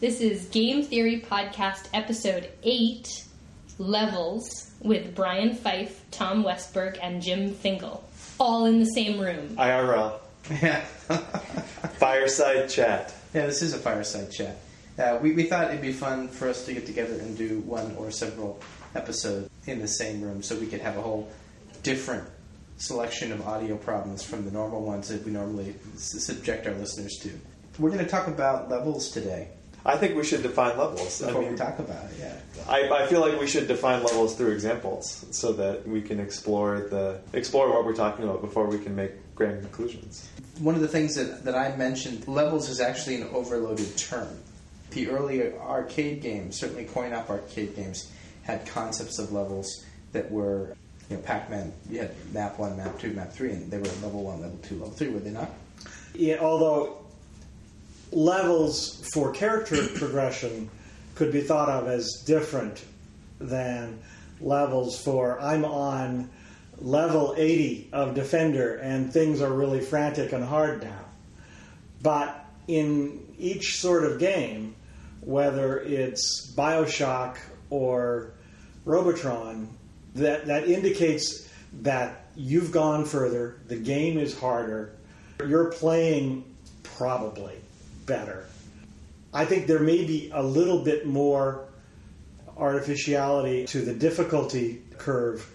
This is Game Theory Podcast, Episode 8 Levels with Brian Fife, Tom Westberg, and Jim Fingal. All in the same room. IRL. Yeah. Fireside chat. Yeah, this is a fireside chat. Uh, we, we thought it'd be fun for us to get together and do one or several episodes in the same room so we could have a whole different selection of audio problems from the normal ones that we normally s- subject our listeners to. We're going to talk about levels today. I think we should define levels. I Before mean, we talk about it, yeah. I, I feel like we should define levels through examples so that we can explore the explore what we're talking about before we can make grand conclusions. One of the things that, that I mentioned, levels is actually an overloaded term. The early arcade games, certainly coin op arcade games, had concepts of levels that were, you know, Pac Man, you had map 1, map 2, map 3, and they were level 1, level 2, level 3, were they not? Yeah, although levels for character progression could be thought of as different than levels for I'm on level 80 of Defender and things are really frantic and hard now. But in each sort of game, whether it's Bioshock or Robotron, that, that indicates that you've gone further, the game is harder, you're playing probably better. I think there may be a little bit more artificiality to the difficulty curve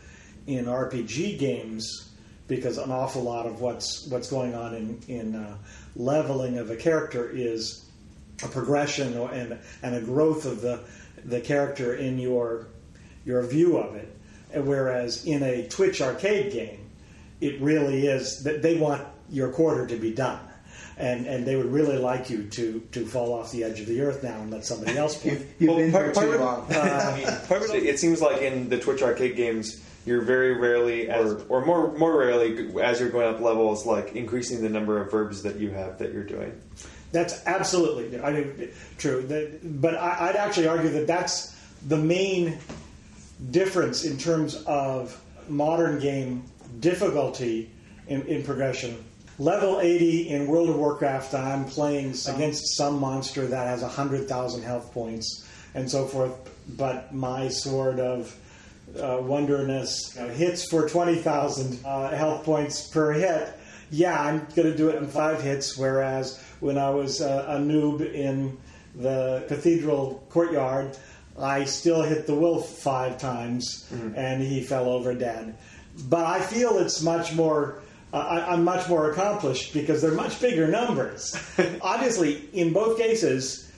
in RPG games because an awful lot of what's what's going on in in uh, leveling of a character is a progression and and a growth of the the character in your your view of it. Whereas in a Twitch arcade game, it really is that they want your quarter to be done. And, and they would really like you to, to fall off the edge of the earth now and let somebody else play. You've, you've Well, been part- here part too of it- long. I mean, part of it, it seems like in the Twitch arcade games, you're very rarely, as, or more more rarely, as you're going up levels, like increasing the number of verbs that you have that you're doing. That's absolutely, I mean, true. That- But I, I'd actually argue that that's the main difference in terms of modern game difficulty in, in progression. Level 80 in World of Warcraft, I'm playing against some monster that has 100,000 health points and so forth, but my sword of uh, wonderness uh, hits for 20,000 uh, health points per hit. Yeah, I'm going to do it in five hits, whereas when I was uh, a noob in the cathedral courtyard, I still hit the wolf five times and he fell over dead. But I feel it's much more. Uh, I, I'm much more accomplished because they're much bigger numbers. Obviously, in both cases,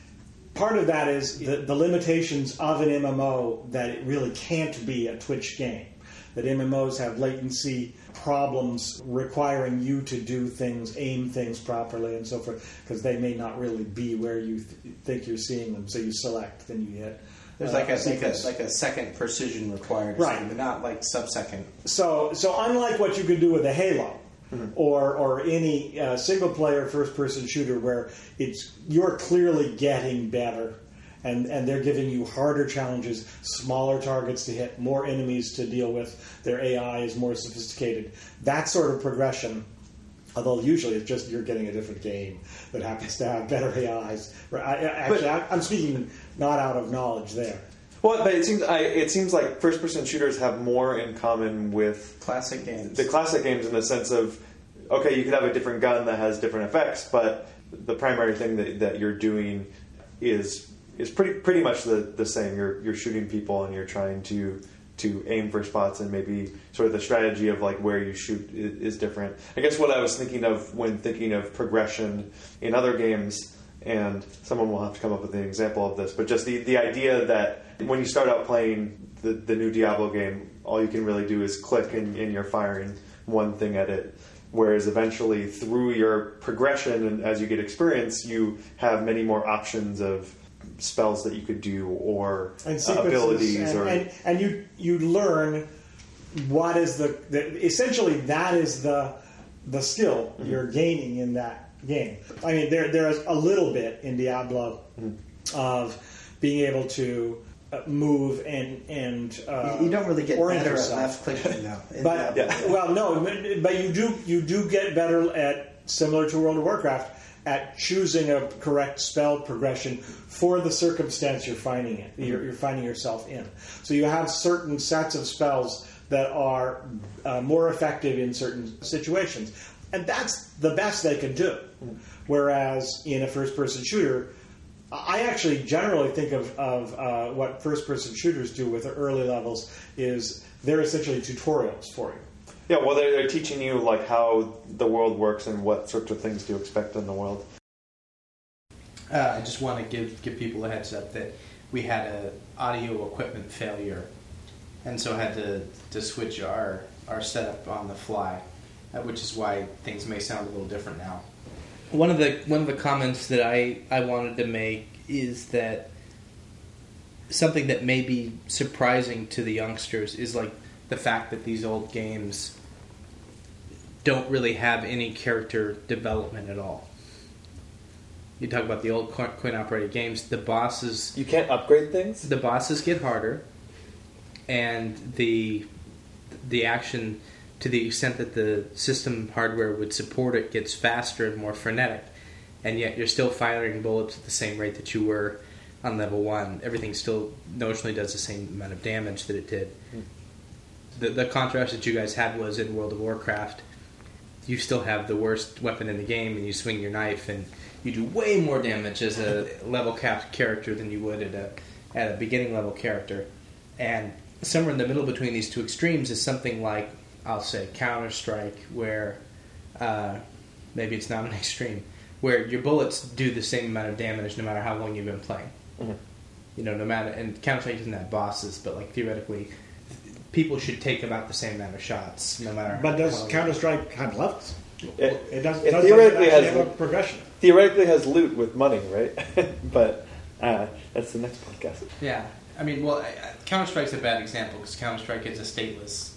part of that is the, the limitations of an MMO that it really can't be a Twitch game. That MMOs have latency problems requiring you to do things, aim things properly, and so forth, because they may not really be where you th- think you're seeing them. So you select, then you hit. There's uh, like a, like, a, like a second precision required, Right. something, but not like sub-second. So, so unlike what you could do with a Halo or or any uh, single player first person shooter, where it's you're clearly getting better, and and they're giving you harder challenges, smaller targets to hit, more enemies to deal with. Their AI is more sophisticated. That sort of progression. Although usually it's just you're getting a different game that happens to have better AIs. I, actually, I, I'm speaking not out of knowledge there. Well, but it seems I, it seems like first person shooters have more in common with Classic games. the classic games in the sense of okay, you could have a different gun that has different effects, but the primary thing that, that you're doing is is pretty pretty much the, the same. You're you're shooting people and you're trying to to aim for spots and maybe sort of the strategy of like where you shoot is, is different. I guess what I was thinking of when thinking of progression in other games, and someone will have to come up with an example of this, but just the, the idea that when you start out playing the, the new Diablo game, all you can really do is click and, and you're firing one thing at it. Whereas eventually, through your progression and as you get experience, you have many more options of spells that you could do or and abilities and, or and, and you you learn what is the, the essentially that is the the skill Mm-hmm. you're gaining in that game. I mean, there there's a little bit in Diablo Mm-hmm. of being able to move and and uh, you, you don't really get better at left clicking though. But Yeah. well, no, but- but you do you do get better at similar to World of Warcraft, at choosing a correct spell progression for the circumstance you're finding it. You're, you're finding yourself in. So you have certain sets of spells that are uh, more effective in certain situations, and that's the best they can do. Whereas in a first-person shooter, I actually generally think of, of uh, what first-person shooters do with the early levels is they're essentially tutorials for you. Yeah, well, they're, they're teaching you like how the world works and what sorts of things to expect in the world. Uh, I just want to give give people a heads up that we had a audio equipment failure, and so had to to switch our our setup on the fly, uh, which is why things may sound a little different now. One of the one of the comments that I, I wanted to make is that something that may be surprising to the youngsters is like the fact that these old games don't really have any character development at all. You talk about the old coin operated games, the bosses You can't upgrade things. the bosses get harder, and the the action, to the extent that the system hardware would support it, gets faster and more frenetic, and yet you're still firing bullets at the same rate that you were on level one. Everything still notionally does the same amount of damage that it did. Hmm. The, the contrast that you guys had was in World of Warcraft. You still have the worst weapon in the game, and you swing your knife, and you do way more damage as a level capped character than you would at a at a beginning level character. And somewhere in the middle between these two extremes is something like I'll say Counter Strike, where uh, maybe it's not an extreme, where your bullets do the same amount of damage no matter how long you've been playing. Mhm. You know, no matter and Counter Strike doesn't have bosses, but like theoretically, people should take about the same amount of shots, no matter. But how does Counter Strike have levels? It, It does. It does theoretically has- have a progression. theoretically has loot with money, right? but uh, that's the next podcast. Yeah, I mean, well, Counter Strike's a bad example because Counter Strike is a stateless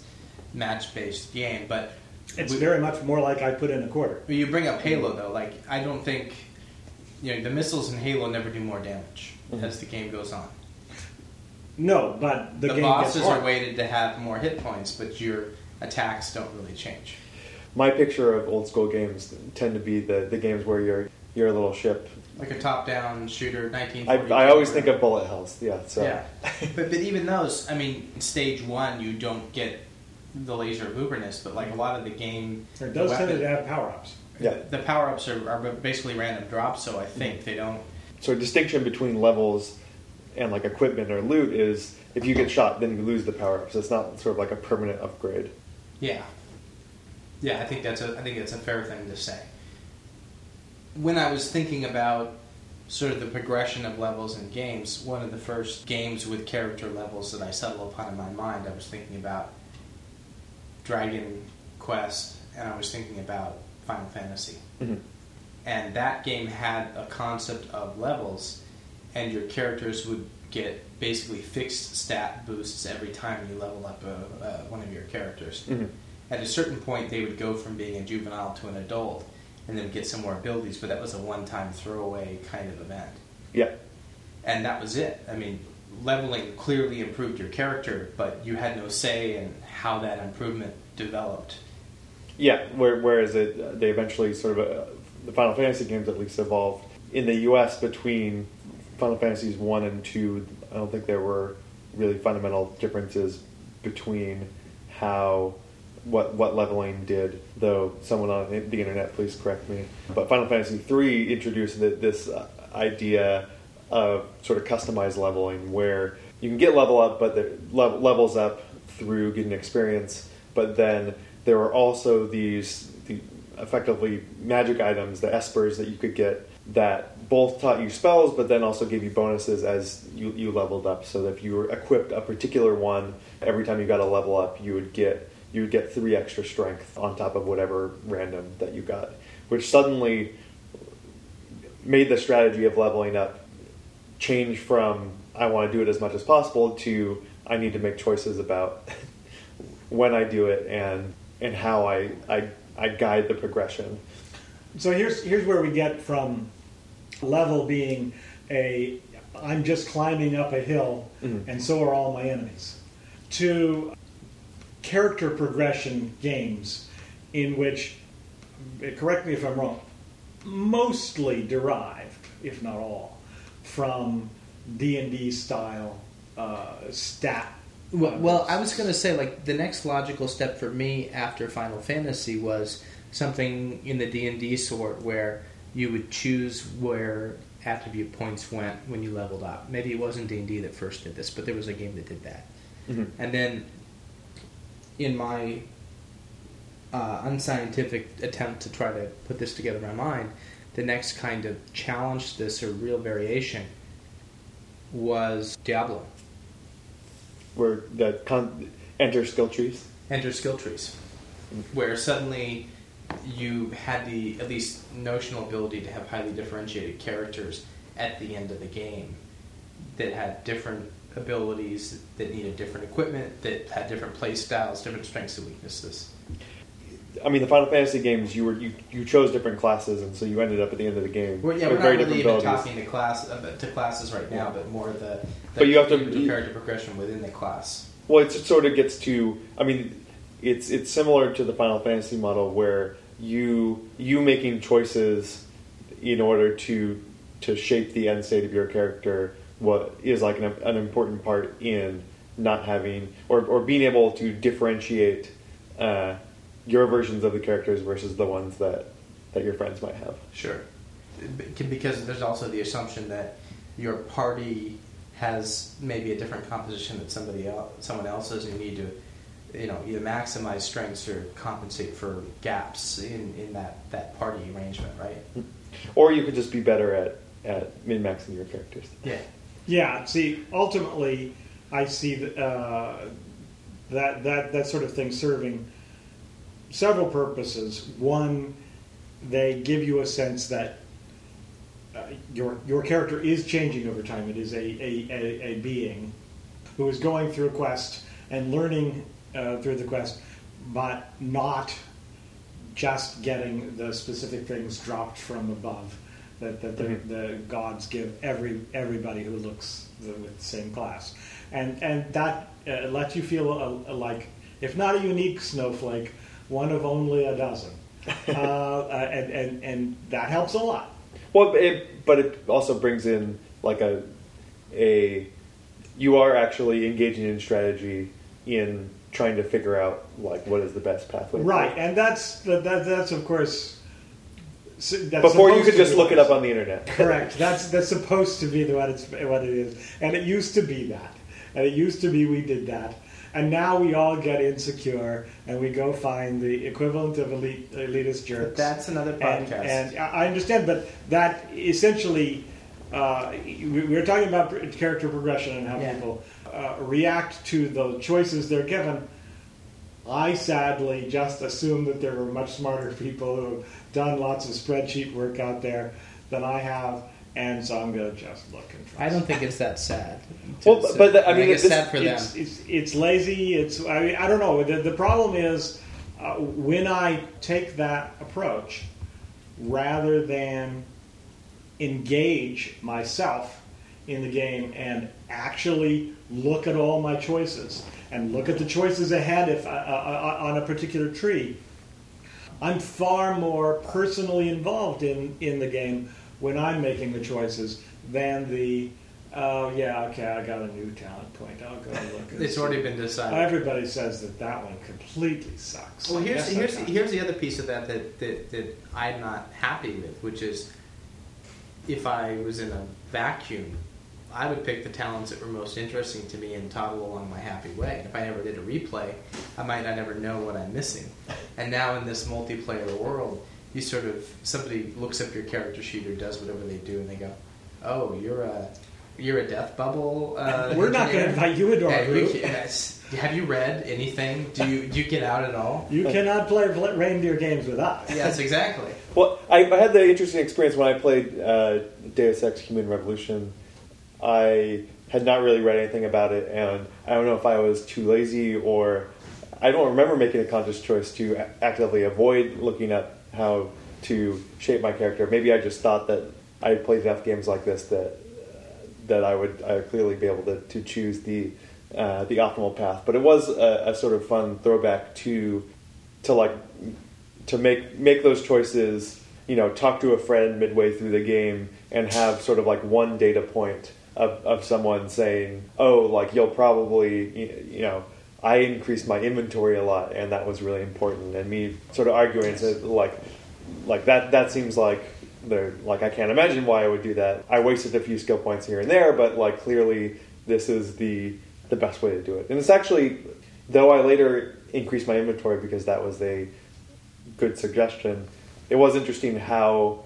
match-based game, but It's we- very much more like I put in a quarter. But you bring up Halo though. Like I don't think you know the missiles in Halo never do more damage mm-hmm. as the game goes on. No, but the, The, game bosses gets are weighted to have more hit points, but your attacks don't really change. My picture of old school games tend to be the, the games where you're you're a little ship. Like a top-down shooter, nineteen. I, I always think of bullet hells. Yeah. So Yeah, but but even those, I mean, stage one you don't get the laser of uberness, but like a lot of the game, It does the tend to have power ups. Yeah. the power-ups are, are basically random drops. So I think they don't. So a distinction between levels and like equipment or loot is if you get shot, then you lose the power ups. It's not sort of like a permanent upgrade. Yeah. Yeah, I think that's a I think that's a fair thing to say. When I was thinking about sort of the progression of levels in games, one of the first games with character levels that I settled upon in my mind, I was thinking about Dragon Quest and I was thinking about Final Fantasy. Mhm. And that game had a concept of levels and your characters would get basically fixed stat boosts every time you level up a, uh, one of your characters Mhm. at a certain point they would go from being a juvenile to an adult and then get some more abilities but that was a one-time throwaway kind of event Yeah. and that was it i mean leveling clearly improved your character but you had no say in how that improvement developed Yeah, where, whereas it, they eventually sort of uh, the Final Fantasy games at least evolved in the U.S. between Final Fantasies one and two. I don't think there were really fundamental differences between how what what leveling did. Though someone on the internet, please correct me. But Final Fantasy three introduced the, this uh, idea of sort of customized leveling, where you can get level up, but the level, levels up through getting experience. But then there were also these the effectively magic items, the espers that you could get that both taught you spells, but then also gave you bonuses as you, you leveled up. So that if you were equipped a particular one, every time you got a level up, you would get you would get three extra strength on top of whatever random that you got, which suddenly made the strategy of leveling up change from I want to do it as much as possible to I need to make choices about when I do it and and how I I, I guide the progression. So here's here's where we get from level being a I'm just climbing up a hill Mhm. and so are all my enemies to character progression games in which correct me if I'm wrong, mostly derived, if not all, from D and D style uh, stat. Well, well, I was going to say, like, the next logical step for me after Final Fantasy was something in the D and D sort where you would choose where attribute points went when you leveled up. Maybe it wasn't D and D that first did this, but there was a game that did that. Mhm. And then, in my uh, unscientific attempt to try to put this together in my mind, the next kind of challenge to this or real variation was Diablo. Where the con- enter skill trees. enter skill trees, where suddenly you had the at least notional ability to have highly differentiated characters at the end of the game that had different abilities that needed different equipment that had different play styles different strengths and weaknesses. I mean, the Final Fantasy games, you were you, you chose different classes, and so you ended up at the end of the game well, yeah with we're not really even talking to class uh, to classes right now but more the But you have to- you- character progression within the class Well, it sort of gets to. I mean, it's it's similar to the Final Fantasy model where you you making choices in order to to shape the end state of your character. What is like an, an important part in not having or or being able to differentiate uh, your versions of the characters versus the ones that that your friends might have. Sure. Because there's also the assumption that your party has maybe a different composition than somebody else, someone else's, and you need to, you know, either maximize strengths or compensate for gaps in, in that, that party arrangement, right? Or you could just be better at at min maxing your characters. Yeah. Yeah, see, ultimately, I see th- uh, that that that sort of thing serving several purposes. One, they give you a sense that uh, your your character is changing over time. It is a a, a, a being who is going through a quest and learning uh, through the quest, but not just getting the specific things dropped from above that, that the, Mhm. the gods give every everybody who looks the, with the same class, and and that uh, lets you feel a, a, like if not a unique snowflake, one of only a dozen, uh, uh, and, and and that helps a lot. Well, it, but it also brings in like a a you are actually engaging in strategy in trying to figure out like what is the best pathway. Right, and that's that, that that's of course. That's Before you could just look it up on the internet. Correct. That's that's supposed to be the, what it's what it is, and it used to be that, and it used to be we did that, and now we all get insecure and we go find the equivalent of elite elitist jerks. But that's another and, podcast. and I I understand, but that essentially, uh, we were talking about character progression and how Yeah. people uh, react to the choices they're given. I sadly just assume that there are much smarter people who have done lots of spreadsheet work out there than I have, and so I'm going to just look and trust. I don't think it's that sad. Well, but- but the- I mean, think it's this- sad for them. it's, it's, it's lazy. It's I, mean, I don't know. The, the problem is uh, when I take that approach, rather than engage myself in the game and actually look at all my choices and look at the choices ahead if uh, uh, uh, on a particular tree. I'm far more personally involved in, in the game when I'm making the choices than the oh yeah okay I got a new talent point I'll go look. And It's see." already been decided. Everybody says that that one completely sucks. Well, here's Yes, here's okay. here's the other piece of that that, that that I'm not happy with, which is if I was in a vacuum, I would pick the talents that were most interesting to me and toggle along my happy way. If I never did a replay, I might not ever know what I'm missing. And now in this multiplayer world, you sort of somebody looks up your character sheet or does whatever they do, and they go, "Oh, you're a." You're a death bubble. Uh, We're not going to invite you into our Hey, group. Have you read anything? Do you do you get out at all? You cannot play reindeer games with us. Yes, exactly. Well, I, I had the interesting experience when I played uh, Deus Ex: Human Revolution. I had not really read anything about it, and I don't know if I was too lazy or I don't remember making a conscious choice to actively avoid looking up how to shape my character. Maybe I just thought that I played enough games like this that that I would I would clearly be able to, to choose the uh, the optimal path. But it was a, a sort of fun throwback to to like to make make those choices. You know, talk to a friend midway through the game and have sort of like one data point of, of someone saying, "Oh, like you'll probably you know." I increased my inventory a lot, and that was really important. And me sort of arguing, so like, like that. That seems like they're like I can't imagine why I would do that. I wasted a few skill points here and there, but like clearly this is the the best way to do it. And it's actually, though I later increased my inventory because that was a good suggestion. It was interesting how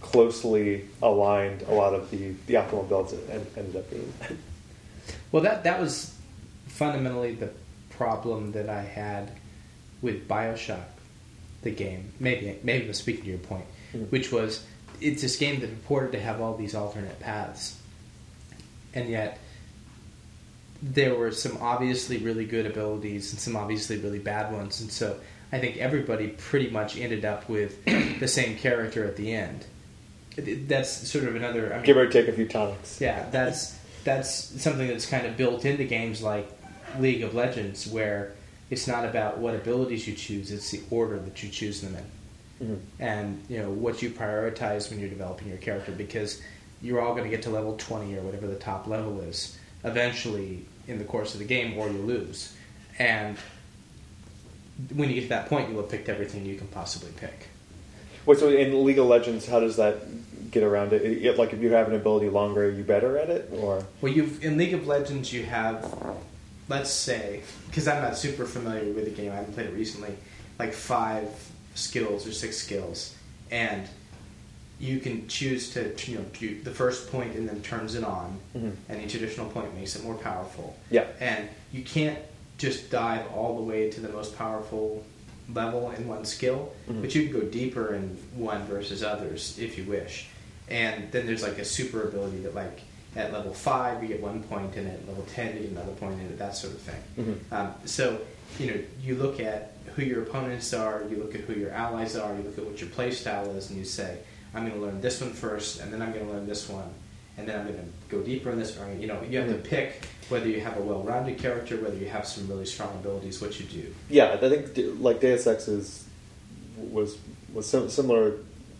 closely aligned a lot of the the optimal builds ended up being. Well, that that was fundamentally the problem that I had with Bioshock, the game. Maybe maybe I'm speaking to your point, Mm. which was it's this game that purported to have all these alternate paths, and yet there were some obviously really good abilities and some obviously really bad ones, and so I think everybody pretty much ended up with the same character at the end. That's sort of another. I mean, Give or take a few tonics. yeah, that's that's something that's kind of built into games like League of Legends, where it's not about what abilities you choose; it's the order that you choose them in, Mhm. and you know what you prioritize when you're developing your character. Because you're all going to get to level twenty or whatever the top level is eventually in the course of the game, or you lose. And when you get to that point, you'll have picked everything you can possibly pick. Wait, so in League of Legends, how does that get around it? it? Like, if you have an ability longer, are you better at it, or Well, you've in League of Legends, you have, let's say, because I'm not super familiar with the game, I haven't played it recently, like five skills or six skills, and you can choose to, you know, do the first point and then turns it on, Mhm. and each additional point makes it more powerful. Yeah. and you can't just dive all the way to the most powerful level in one skill, Mhm. but you can go deeper in one versus others if you wish. And then there's like a super ability that like at level five you get one and at level ten you get another and that sort of thing. Mhm. Um, so you know you look at who your opponents are, you look at who your allies are, you look at what your play style is, and you say, I'm going to learn this one first, and then I'm going to learn this one, and then I'm going to go deeper in this. Or you know you have to pick whether you have a well-rounded character, whether you have some really strong abilities, what you do. yeah? I think like Deus Ex is was was similar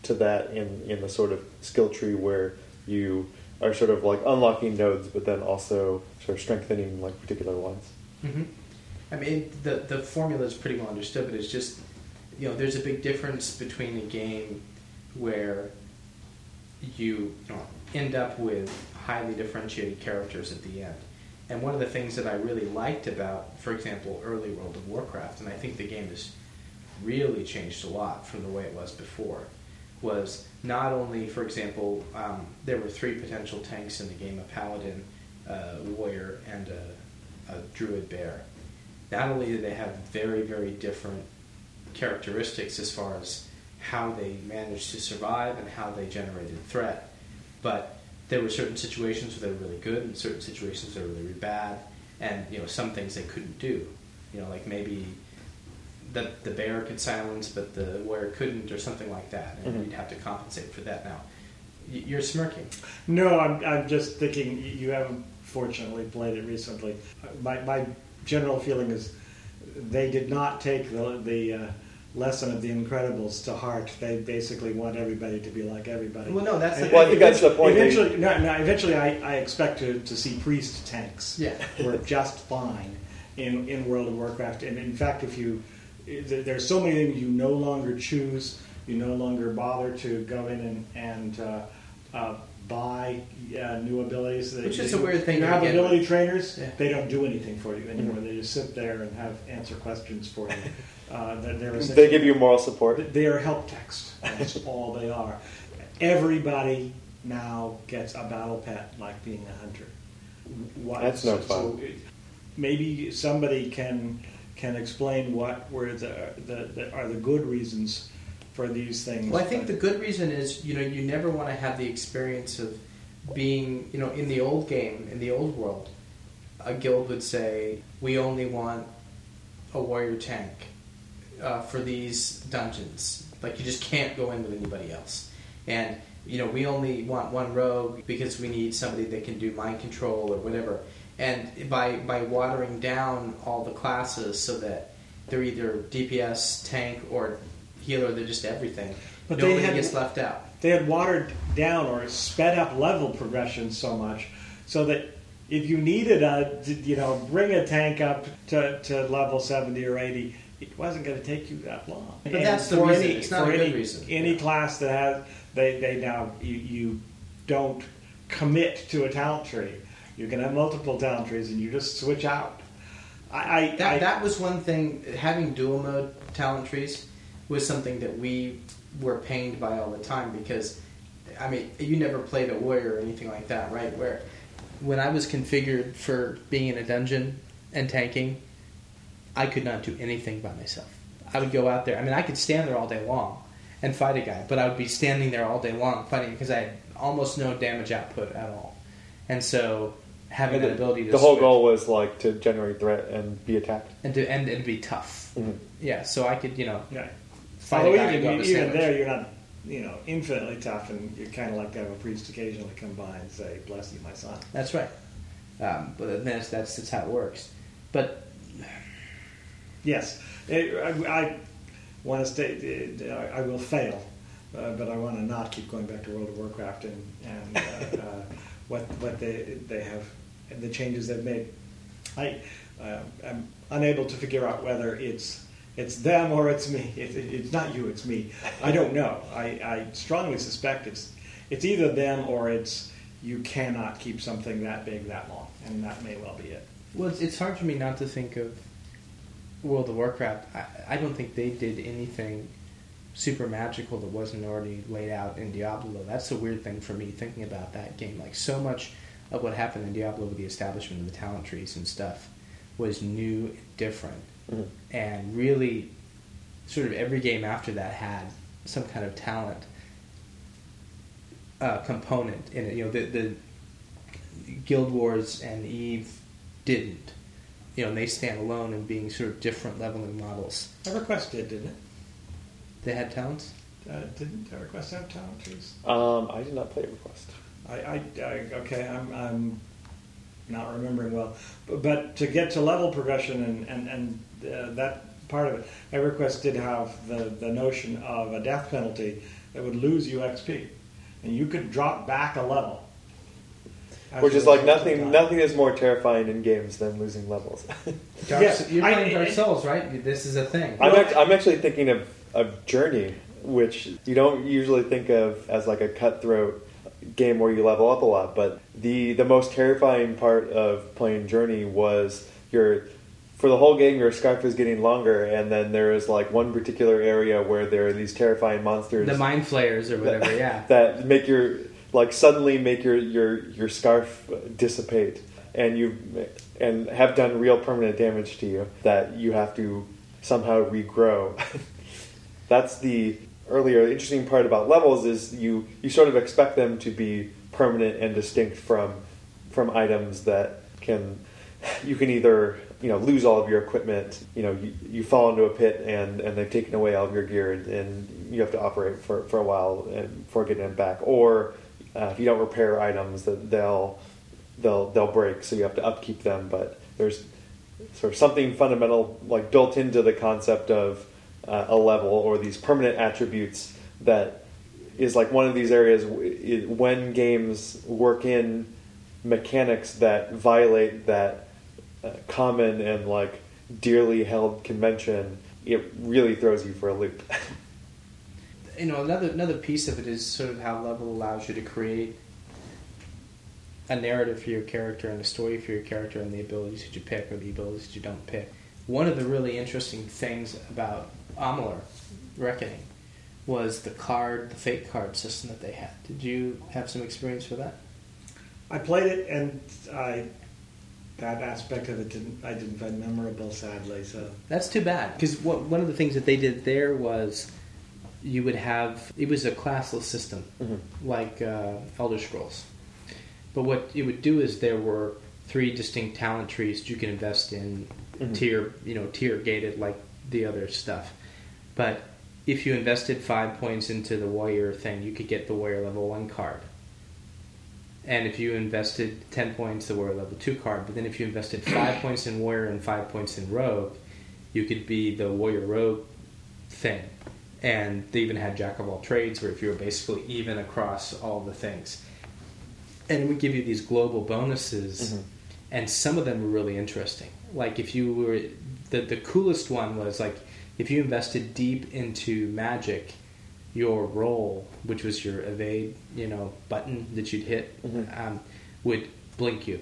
to that in in the sort of skill tree where you are sort of like unlocking nodes, but then also sort of strengthening like particular ones. hmm I mean, the the formula is pretty well understood, but it's just you know there's a big difference between a game where you, end up with highly differentiated characters at the end. And one of the things that I really liked about, for example, early World of Warcraft, and I think the game has really changed a lot from the way it was before, was not only, for example, um, there were three potential tanks in the game: a paladin, a warrior, and a, a druid bear. Not only did they have very, very different characteristics as far as how they managed to survive and how they generated threat, but there were certain situations where they were really good and certain situations where they were really, bad, and you know some things they couldn't do. You know, like maybe the the bear could silence, but the warrior couldn't, or something like that, and Mhm. you'd have to compensate for that. Now, y- you're smirking. No, I'm, I'm just thinking you- you haven't fortunately played it recently. My, my general feeling is they did not take the, the uh, lesson of the Incredibles to heart. They basically want everybody to be like everybody. Well, no, that's the And Well, I think that's the point. Eventually, no, no, eventually I, I expect to, to see priest tanks Yeah. work just fine in, in World of Warcraft. And in fact, if you there- there's so many things you no longer choose, you no longer bother to go in and, and uh, uh, buy uh, new abilities. They- Which is a weird thing You have ability with. trainers; Yeah. they don't do anything for you anymore. They just sit there and have answer questions for you. Uh, they're, they're They give you moral support. they are help text. That's all they are. Everybody now gets a battle pet like being a hunter. Why- That's no fun. it- maybe somebody can can explain what were the, the, the are the good reasons for these things. Well, I think the good reason is you know you never want to have the experience of being you know in the old game in the old world, a guild would say we only want a warrior tank uh, for these dungeons. Like you just can't go in with anybody else, and you know we only want one rogue because we need somebody that can do mind control or whatever. And by by watering down all the classes so that they're either DPS, tank, or healer. They're just everything. But they Nobody had- gets left out. they had watered down or sped up level progression so much so that if you needed a you know bring a tank up to, to level 70 or 80 it wasn't going to take you that long But And that's the reason. any, It's not for a good any, reason. any Yeah. class that has they, they now you, you don't commit to a talent tree you can have multiple talent trees and you just switch out I, I, That, I that was one thing. Having dual mode talent trees was something that we were pained by all the time because, I mean, you never played a warrior or anything like that, right? Where when I was configured for being in a dungeon and tanking, I could not do anything by myself. I would go out there. I mean, I could stand there all day long and fight a guy, but I would be standing there all day long fighting because I had almost no damage output at all. And so having And that the, ability to the whole switch- goal was like to generate threat and be attacked. and to and, and be tough. Mhm. Yeah, so I could you know yeah. fight Although a guy and even, go even sandwich. there, you're not, you know, infinitely tough, and you're kind of like to have a priest occasionally come by and say, "Bless you, my son." That's right. Um, but that's, that's that's how it works. But Yes, Eh, I, I want to stay. I I will fail, uh, but I want to not keep going back to World of Warcraft and and uh, uh, what what they they have the changes they've made. I uh, I'm unable to figure out whether it's it's them or it's me. It, it, it's not you, it's me. I don't know. I, I strongly suspect it's it's either them or it's you cannot keep something that big that long, and that may well be it. well, it's, it's hard for me not to think of World of Warcraft. I, I don't think they did anything super magical that wasn't already laid out in Diablo. That's the weird thing for me thinking about that game. Like so much of what happened in Diablo with the establishment of the talent trees and stuff was new and different. Mhm. and really sort of every game after that had some kind of talent uh, component in it. You know, the, the Guild Wars and Eve didn't. You know, and they stand alone in being sort of different leveling models. EverQuest did, didn't it? They had talents. Uh, didn't EverQuest have talent trees? Um, I did not play EverQuest. I, I, I okay, I'm, I'm not remembering well, but, but to get to level progression and and, and uh, that part of it, EverQuest did have the, the notion of a death penalty that would lose you XP, and you could drop back a level. Which is like nothing. Nothing is more terrifying in games than losing levels. Dark, Yeah, you're I- playing Dark I- Souls, right? This is a thing. I'm, act- I'm actually thinking of, of Journey, which you don't usually think of as like a cutthroat game where you level up a lot. But the the most terrifying part of playing Journey was your for the whole game your scarf is getting longer, and then there is like one particular area where there are these terrifying monsters the mind flayers or whatever. that, Yeah. that make your like suddenly make your your your scarf dissipate and you and have done real permanent damage to you that you have to somehow regrow that's the earlier the interesting part about levels is you you sort of expect them to be permanent and distinct from from items that can you can either you know lose all of your equipment you know you, you fall into a pit and and they've taken away all of your gear and, and you have to operate for, for a while and before getting it back. Or uh, if you don't repair items that they'll they'll they'll break so you have to upkeep them. But there's sort of something fundamental like built into the concept of uh, a level or these permanent attributes that is like one of these areas when games work in mechanics that violate that uh, common and like dearly held convention it really throws you for a loop you know another another piece of it is sort of how level allows you to create a narrative for your character and a story for your character and the abilities that you pick or the abilities that you don't pick. One of the really interesting things about Amalur Reckoning was the card, the fake card system that they had. Did you have some experience with that? I played it, and I that aspect of it didn't I didn't find memorable, sadly. So That's too bad because one of the things that they did there was you would have it was a classless system like uh, Elder Scrolls, but what it would do is there were three distinct talent trees that you can invest in Mhm. tier you know tier gated like the other stuff, but if you invested five points into the warrior thing, you could get the warrior level one card. And if you invested 10 points, the warrior level 2 card. But then if you invested 5 points in warrior and 5 points in rogue, you could be the warrior rogue thing. and they even had jack of all trades, where if you were basically even across all the things, and it would give you these global bonuses, Mhm. and some of them were really interesting. Like if you were the the coolest one was like if you invested deep into magic, your roll, which was your evade, you know, button that you'd hit, Mhm. um, would blink you,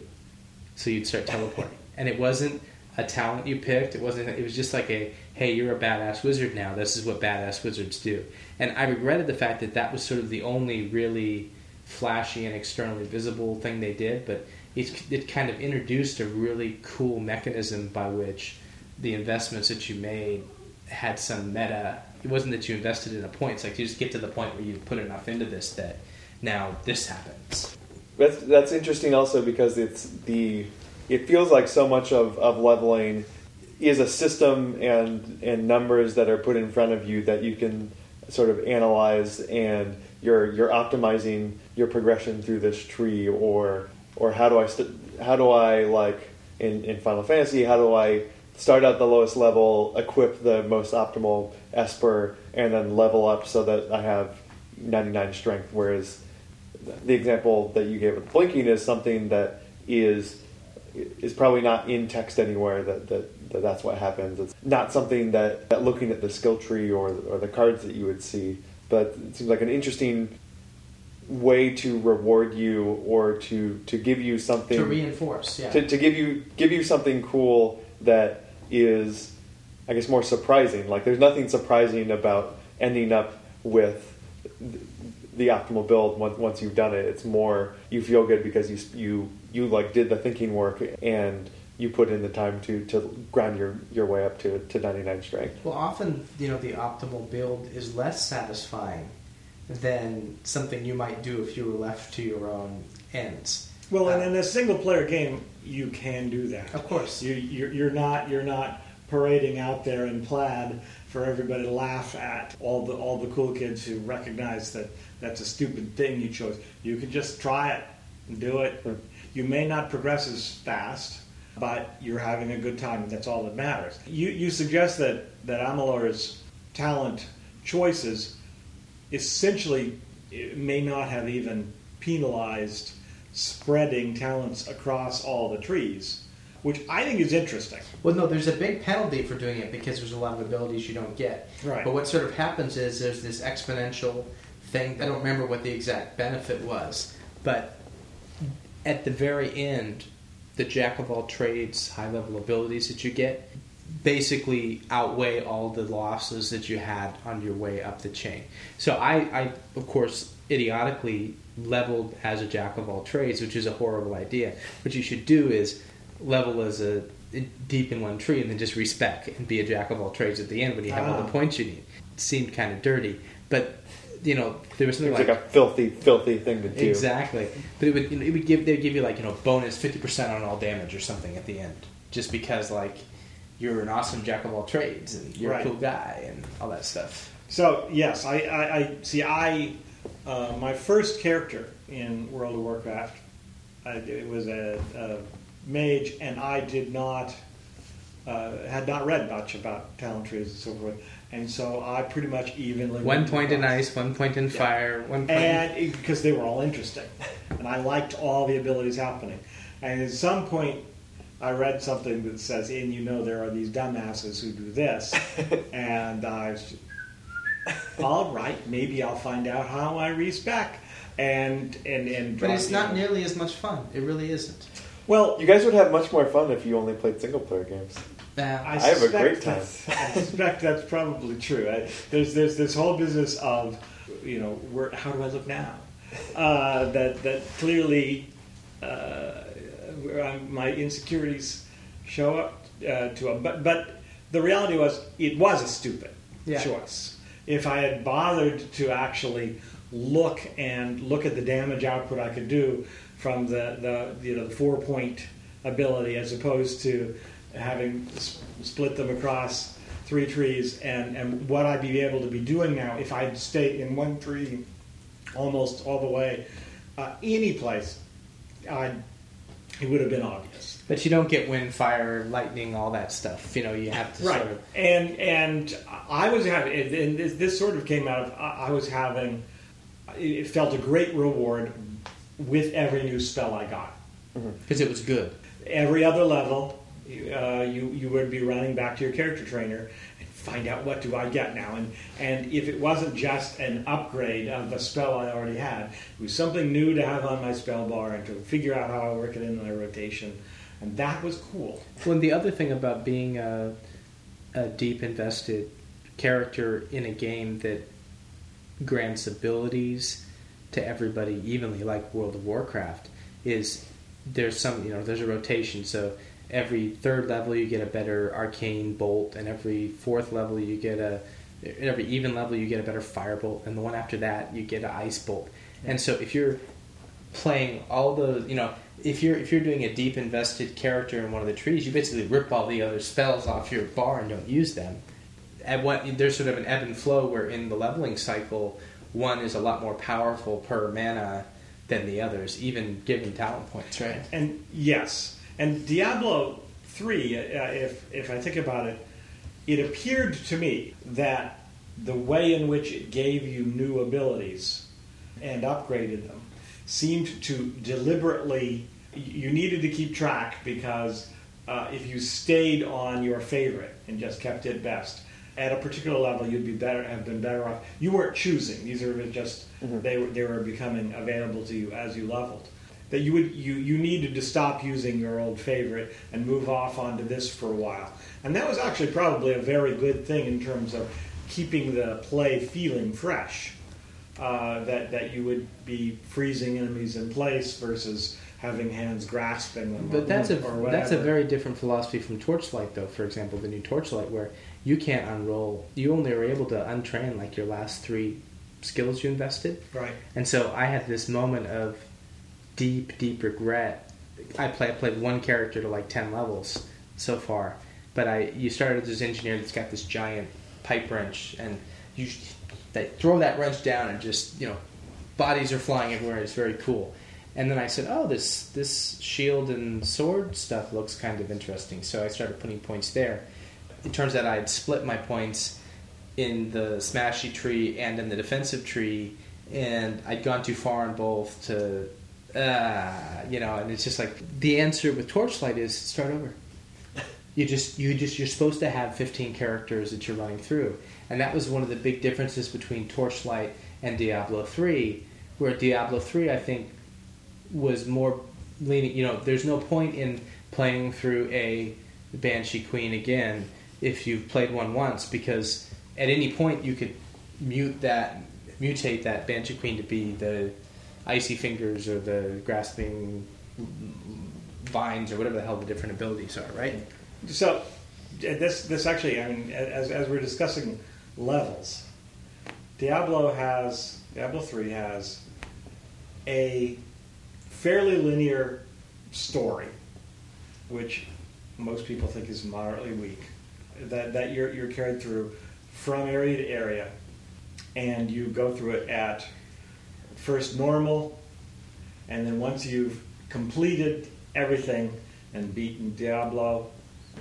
so you'd start teleporting. and it wasn't a talent you picked. It wasn't. It was just like a hey, you're a badass wizard now. This is what badass wizards do. And I regretted the fact that that was sort of the only really flashy and externally visible thing they did, but it, it kind of introduced a really cool mechanism by which the investments that you made had some meta. It wasn't that you invested in a point. It's like you just get to the point where you put enough into this that now this happens. That's that's interesting also because it's the it feels like so much of, of leveling is a system and and numbers that are put in front of you that you can sort of analyze and you're you're optimizing your progression through this tree or or how do I st- how do I like in, in Final Fantasy how do I start at the lowest level equip the most optimal Esper and then level up so that I have 99 strength whereas the example that you gave with blinking is something that is is probably not in text anywhere that, that, that that's what happens. It's not something that, that looking at the skill tree or or the cards that you would see, but it seems like an interesting way to reward you or to, to give you something to reinforce. Yeah. to, to give you give you something cool that is I guess more surprising. Like there's nothing surprising about ending up with the optimal build once, once you've done it. It's more you feel good because you you you like did the thinking work and you put in the time to, to grind your, your way up to, to 99 strength. Well, often, you know, the optimal build is less satisfying than something you might do if you were left to your own ends. Well, and Uh, in a single player game, you can do that. Of course. you, you're, you're not you're not parading out there in plaid for everybody to laugh at. All the all the cool kids who recognize that that's a stupid thing you chose. You can just try it and do it. You may not progress as fast, but you're having a good time, and that's all that matters. You you suggest that that Amalur's talent choices essentially may not have even penalized spreading talents across all the trees, which I think is interesting. Well, no, there's a big penalty for doing it because there's a lot of abilities you don't get. Right. But what sort of happens is there's this exponential thing. I don't remember what the exact benefit was, but at the very end, the jack of all trades, high level abilities that you get, basically outweigh all the losses that you had on your way up the chain. So I, I of course, idiotically leveled as a jack of all trades, which is a horrible idea. What you should do is level as a deep in one tree and then just respec and be a jack of all trades at the end when you have all Ah. the points you need. It seemed kind of dirty, but you know there was something It's like, a filthy, filthy thing to do. Exactly, but it would you know, it would give they'd give you like you know bonus fifty percent on all damage or something at the end, just because like you're an awesome jack of all trades and you're Right. a cool guy and all that stuff. So yes, I, I, I see. I uh, my first character in World of Warcraft, I, it was a, a mage, and I did not uh, had not read much about talent trees and so forth, and so I pretty much evenly One point in ice, one point in fire, one point. and because they were all interesting, and I liked all the abilities happening. And at some point, I read something that says, "And you know, there are these dumbasses who do this," and I all right, maybe I'll find out how I respec, and and and. but it's not know. nearly as much fun. It really isn't. Well, You guys would have much more fun if you only played single player games. I, I have a great time. I suspect that's probably true. I, there's there's this whole business of, you know, where how do I look now? Uh, that that clearly, uh, my insecurities show up uh, to them. But but the reality was it was a stupid Yeah. choice. If I had bothered to actually look and look at the damage output I could do from the, the you know the four point ability as opposed to having split them across three trees and, and what I'd be able to be doing now if I'd stayed in one tree almost all the way uh, any place I'd it would have been obvious. But you don't get wind, fire, lightning, all that stuff. You know, you have to right sort of. and and i was having and and this, this sort of came out of i I was having it felt a great reward with every new spell i got Because it was good. every other level uh, you you would be running back to your character trainer and find out what do i get now and and if it wasn't just an upgrade of a spell i already had it was something new to have on my spell bar and to figure out how i work it in my rotation and that was cool Well, and the other thing about being a, a deep invested character in a game that grants abilities to everybody evenly, like World of Warcraft, is there's some you know there's a rotation. So every third level you get a better arcane bolt, and every fourth level you get a every even level you get a better firebolt, and the one after that you get an ice bolt. And so if you're playing all the you know if you're if you're doing a deep invested character in one of the trees, you basically rip all the other spells off your bar and don't use them. At what there's sort of an ebb and flow where in the leveling cycle, one is a lot more powerful per mana than the others, even given talent points, right? And yes, and Diablo three. Uh, if if I think about it, it appeared to me that the way in which it gave you new abilities and upgraded them seemed to deliberately. You needed to keep track because uh, if you stayed on your favorite and just kept it best at a particular level, you'd be better have been better off. You weren't choosing; these are just they were they were becoming available to you as you leveled. That you would you you needed to stop using your old favorite and move off onto this for a while, and that was actually probably a very good thing in terms of keeping the play feeling fresh. Uh, that that you would be freezing enemies in place versus having hands grasping them. But that's a or that's a very different philosophy from Torchlight, though. For example, the new Torchlight, where you can't unroll, you only are able to untrain like your last three skills you invested. right. And so I had this moment of deep, deep regret. I play, I played one character to like ten levels so far, but I you started as this engineer that's got this giant pipe wrench, and you they throw that wrench down and just you know bodies are flying everywhere. It's very cool. And then I said, "Oh, this this shield and sword stuff looks kind of interesting." So I started putting points there. It turns out I had split my points in the smashy tree and in the defensive tree, and I'd gone too far in both to, uh, you know. And it's just like the answer with Torchlight is start over. You just you just you're supposed to have 15 characters that you're running through, and that was one of the big differences between Torchlight and Diablo 3, where Diablo 3 I think was more leaning. You know, there's no point in playing through a Banshee Queen again if you've played one once because at any point you could mute that, mutate that Banshee Queen to be the icy fingers or the grasping vines or whatever the hell the different abilities are, right? So this this actually, I mean, as as we're discussing levels, Diablo has Diablo three has a fairly linear story, which most people think is moderately weak. That that you're you're carried through from area to area, and you go through it at first normal, and then once you've completed everything and beaten Diablo,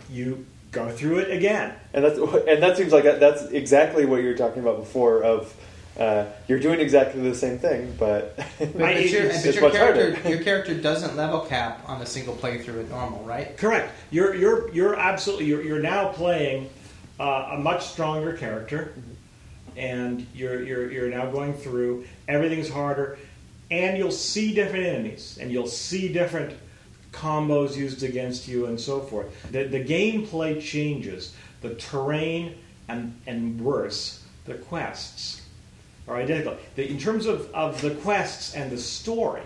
you go through it again. And that's and that seems like that- that's exactly what you were talking about before. Of uh, you're doing exactly the same thing, but But, I- but your, it's- but it's your much character, harder. your character doesn't level cap on a single playthrough at normal, right? Correct. You're you're you're absolutely you're, you're now playing uh, a much stronger character, and you're you're you're now going through everything's harder, and you'll see different enemies, and you'll see different combos used against you, and so forth. The the gameplay changes. The terrain and and worse, the quests are identical. The, in terms of, of the quests and the story,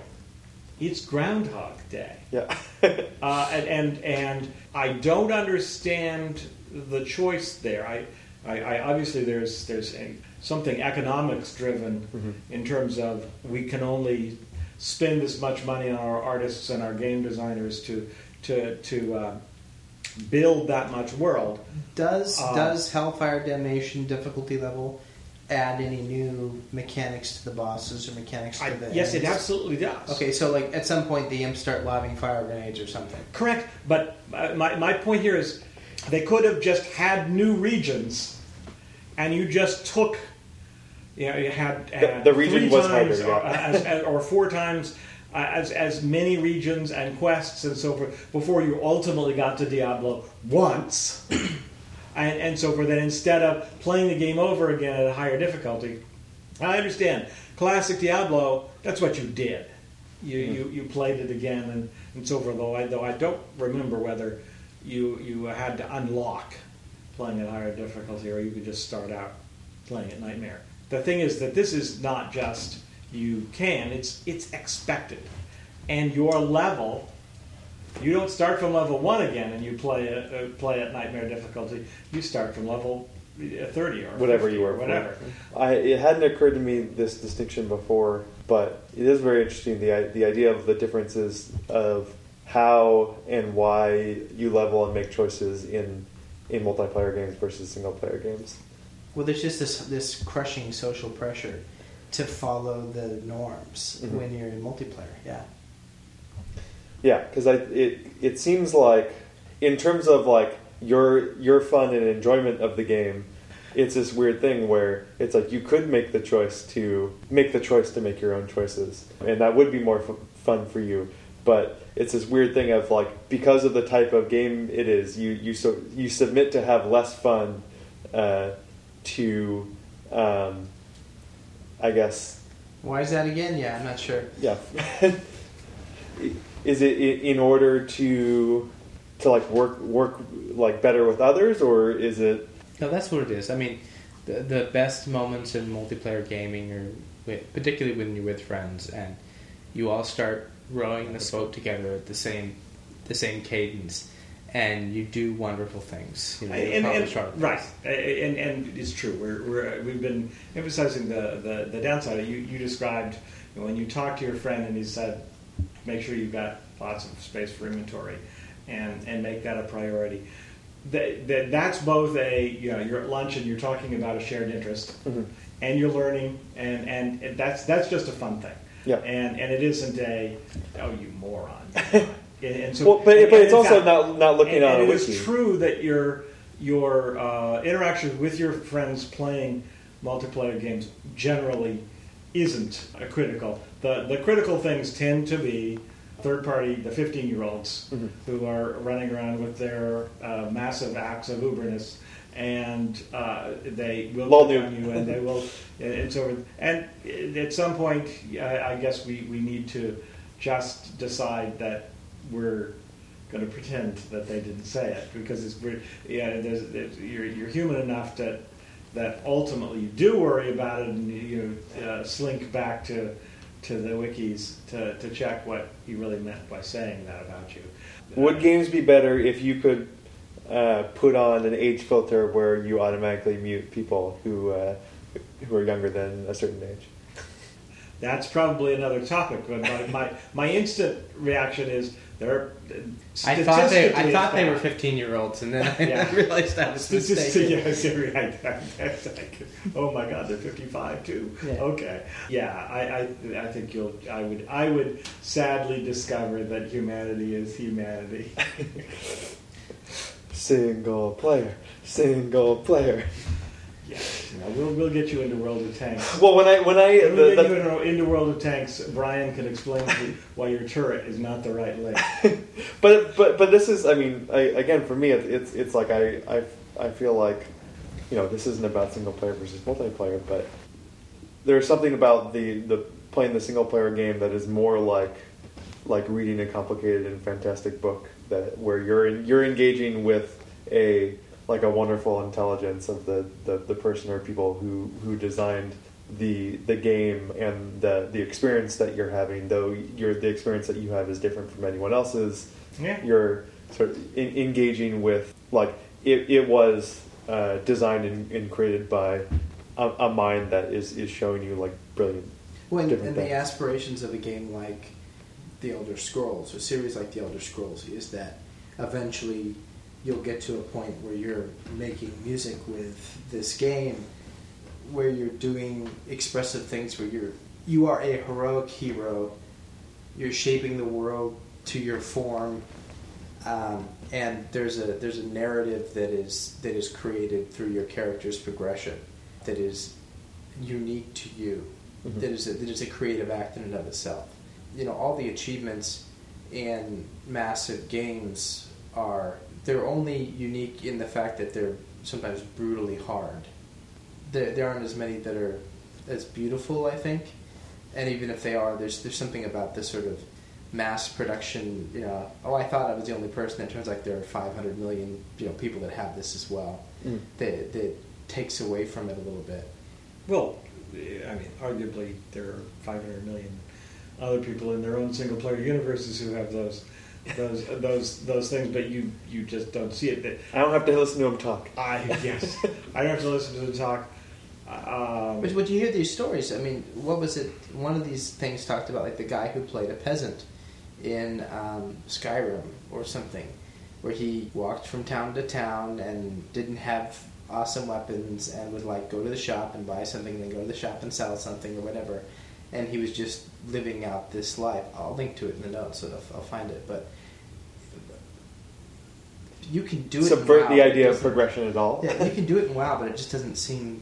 it's Groundhog Day. yeah, Uh, and, and and I don't understand the choice there. I, I, I obviously there's there's a, something economics driven in terms of we can only spend as much money on our artists and our game designers to to to uh, build that much world. Does Uh, does Hellfire Damnation difficulty level add any new mechanics to the bosses or mechanics to I, the yes, it absolutely does. Okay, so like at some point the imps start lobbing fire grenades or something. Correct, but uh, my, my point here is they could have just had new regions, and you just took, you know, you had uh, The- the region was times harder, or, yeah. as, as, or four times uh, as as many regions and quests and so forth before you ultimately got to Diablo once, and and so forth. Then instead of playing the game over again at a higher difficulty, I understand classic Diablo. That's what you did. You, you, you played it again and, and so forth. Though I though I don't remember whether you you had to unlock playing at higher difficulty or you could just start out playing at Nightmare. The thing is that this is not just you can; it's it's expected, and your level. You don't start from level one again and you play at, uh, play at Nightmare difficulty. You start from level uh, thirty or whatever you were. whatever. I, it hadn't occurred to me this distinction before, but it is very interesting the the idea of the differences of how and why you level and make choices in in multiplayer games versus single player games. Well, there's just this this crushing social pressure to follow the norms Mhm. when you're in multiplayer. Yeah. Yeah, because I it it seems like in terms of like your your fun and enjoyment of the game, it's this weird thing where it's like you could make the choice to make the choice to make your own choices, and that would be more f- fun for you. But it's this weird thing of like because of the type of game it is, you you so you submit to have less fun uh, to, um, I guess Why is that again? Yeah, I'm not sure. yeah. Is it in order to to like work work like better with others, or is it? No, that's what it is. I mean, the, the best moments in multiplayer gaming are with, particularly when you're with friends and you all start rowing the boat together at the same the same cadence, and you do wonderful things. You know, you'll and, and- start right, and, and it's true. We're, we're we've been emphasizing the, the, the downside. You you described you know, when you talk to your friend and he said, make sure you've got lots of space for inventory, and and make that a priority. That, that that's both a you know you're at lunch and you're talking about a shared interest, Mhm. and you're learning, and and that's that's just a fun thing. Yeah. And and it isn't a oh you moron. and, and so, Well, but and- but it's also not not looking and, on and it is true that your your uh, interaction with your friends playing multiplayer games generally isn't a critical. The the critical things tend to be third party, the fifteen year olds Mhm. who are running around with their uh, massive acts of uberness. And uh, they will noob. on you, and they will. It's over. And at some point, I I guess we, we need to just decide that we're going to pretend that they didn't say it because it's. Yeah, there's, there's, you're, you're human enough that that ultimately you do worry about it and you uh, slink back to to the wikis to, to check what he really meant by saying that about you. Would games be better if you could uh, put on an age filter where you automatically mute people who uh, who are younger than a certain age? That's probably another topic. But my, my, my instant reaction is there. I thought they I thought they were 15 year olds, and then I Yeah. realized I was Statistic, mistaken. yes, you're right. Like, oh my God, they're 55 too. Yeah. Okay, yeah, I, I, I think you'll. I would, I would sadly discover that humanity is humanity. Single player, single player. Yeah, know, we'll, we'll get you into World of Tanks. Well, when I when I When we the, get the- you into, into World of Tanks, Brian can explain to you why your turret is not the right length. but but but this is I mean I, again for me it, it's it's like I, I I feel like you know this isn't about single player versus multiplayer but there's something about the the playing the single player game that is more like like reading a complicated and fantastic book that where you're in, you're engaging with a like a wonderful intelligence of the, the, the person or people who, who designed the the game and the the experience that you're having though your the experience that you have is different from anyone else's Yeah. you're sort of in, engaging with like it, it was uh, designed and, and created by a, a mind that is, is showing you like brilliant Well, and, and the aspirations of a game like The Elder Scrolls, or series like The Elder Scrolls, is that eventually you'll get to a point where you're making music with this game where you're doing expressive things where you're you are a heroic hero. You're shaping the world to your form, um, and there's a there's a narrative that is that is created through your character's progression that is unique to you. Mhm. That is a, that is a creative act in and of itself. You know, all the achievements in massive games are they're only unique in the fact that they're sometimes brutally hard. There, there aren't as many that are as beautiful, I think. And even if they are, there's there's something about this sort of mass production. You know, oh, I thought I was the only person. It turns out there are 500 million you know people that have this as well. Mm. That that takes away from it a little bit. Well, I mean, arguably there are 500 million other people in their own single player universes who have those those those those things, but you you just don't see it. That I don't have to listen to him talk. I yes, I don't have to listen to the talk. Um, But when you hear these stories, I mean, what was it? One of these things talked about like the guy who played a peasant in um, Skyrim or something, where he walked from town to town and didn't have awesome weapons and would like go to the shop and buy something, and then go to the shop and sell something or whatever. And he was just living out this life. I'll link to it in the notes, so I'll, I'll find it. But you can do it. in Subvert the idea of progression at all. Yeah, you can do it in WoW, but it just doesn't seem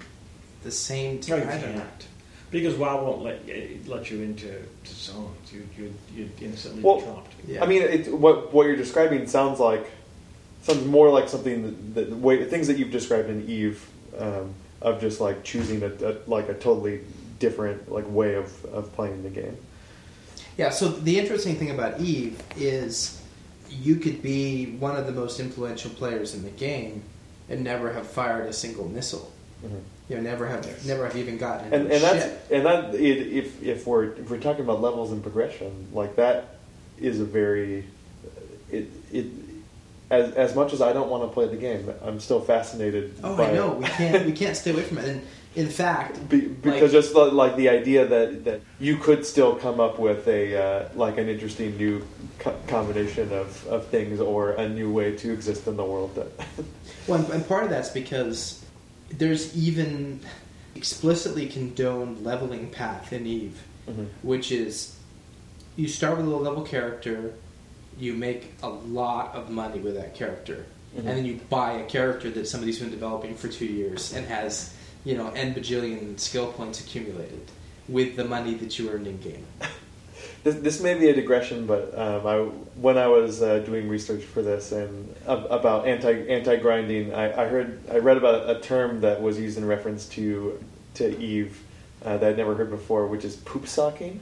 the same to no, you don't can't. Because WoW won't let you, let you into to zones. You you you instantly Well, be dropped. Yeah. I mean, it, what what you're describing sounds like sounds more like something that, that the way things that you've described in Eve um, of just like choosing a, a like a totally different like way of, of playing the game. Yeah, so the interesting thing about Eve is you could be one of the most influential players in the game and never have fired a single missile. Mm-hmm. You know, never have Yes. never have even gotten And and that's and that it, if if we're if we're talking about levels and progression, like that is a very it it. As, as much as I don't want to play the game, I'm still fascinated. Oh, by I know. it. We can't we can't stay away from it. And in fact, Be, because Like- just like the idea that, that you could still come up with a uh, like an interesting new co- combination of, of things or a new way to exist in the world that well, and- part of that's because there's even explicitly condoned leveling path in Eve. Mhm. which is you start with a low level character, you make a lot of money with that character, Mhm. and then you buy a character that somebody's been developing for two years and has you know n bajillion skill points accumulated with the money that you earned in game. this, this may be a digression, but um, I, when I was uh, doing research for this and ab- about anti anti grinding, I, I heard I read about a term that was used in reference to to Eve uh, that I'd never heard before, which is poop socking.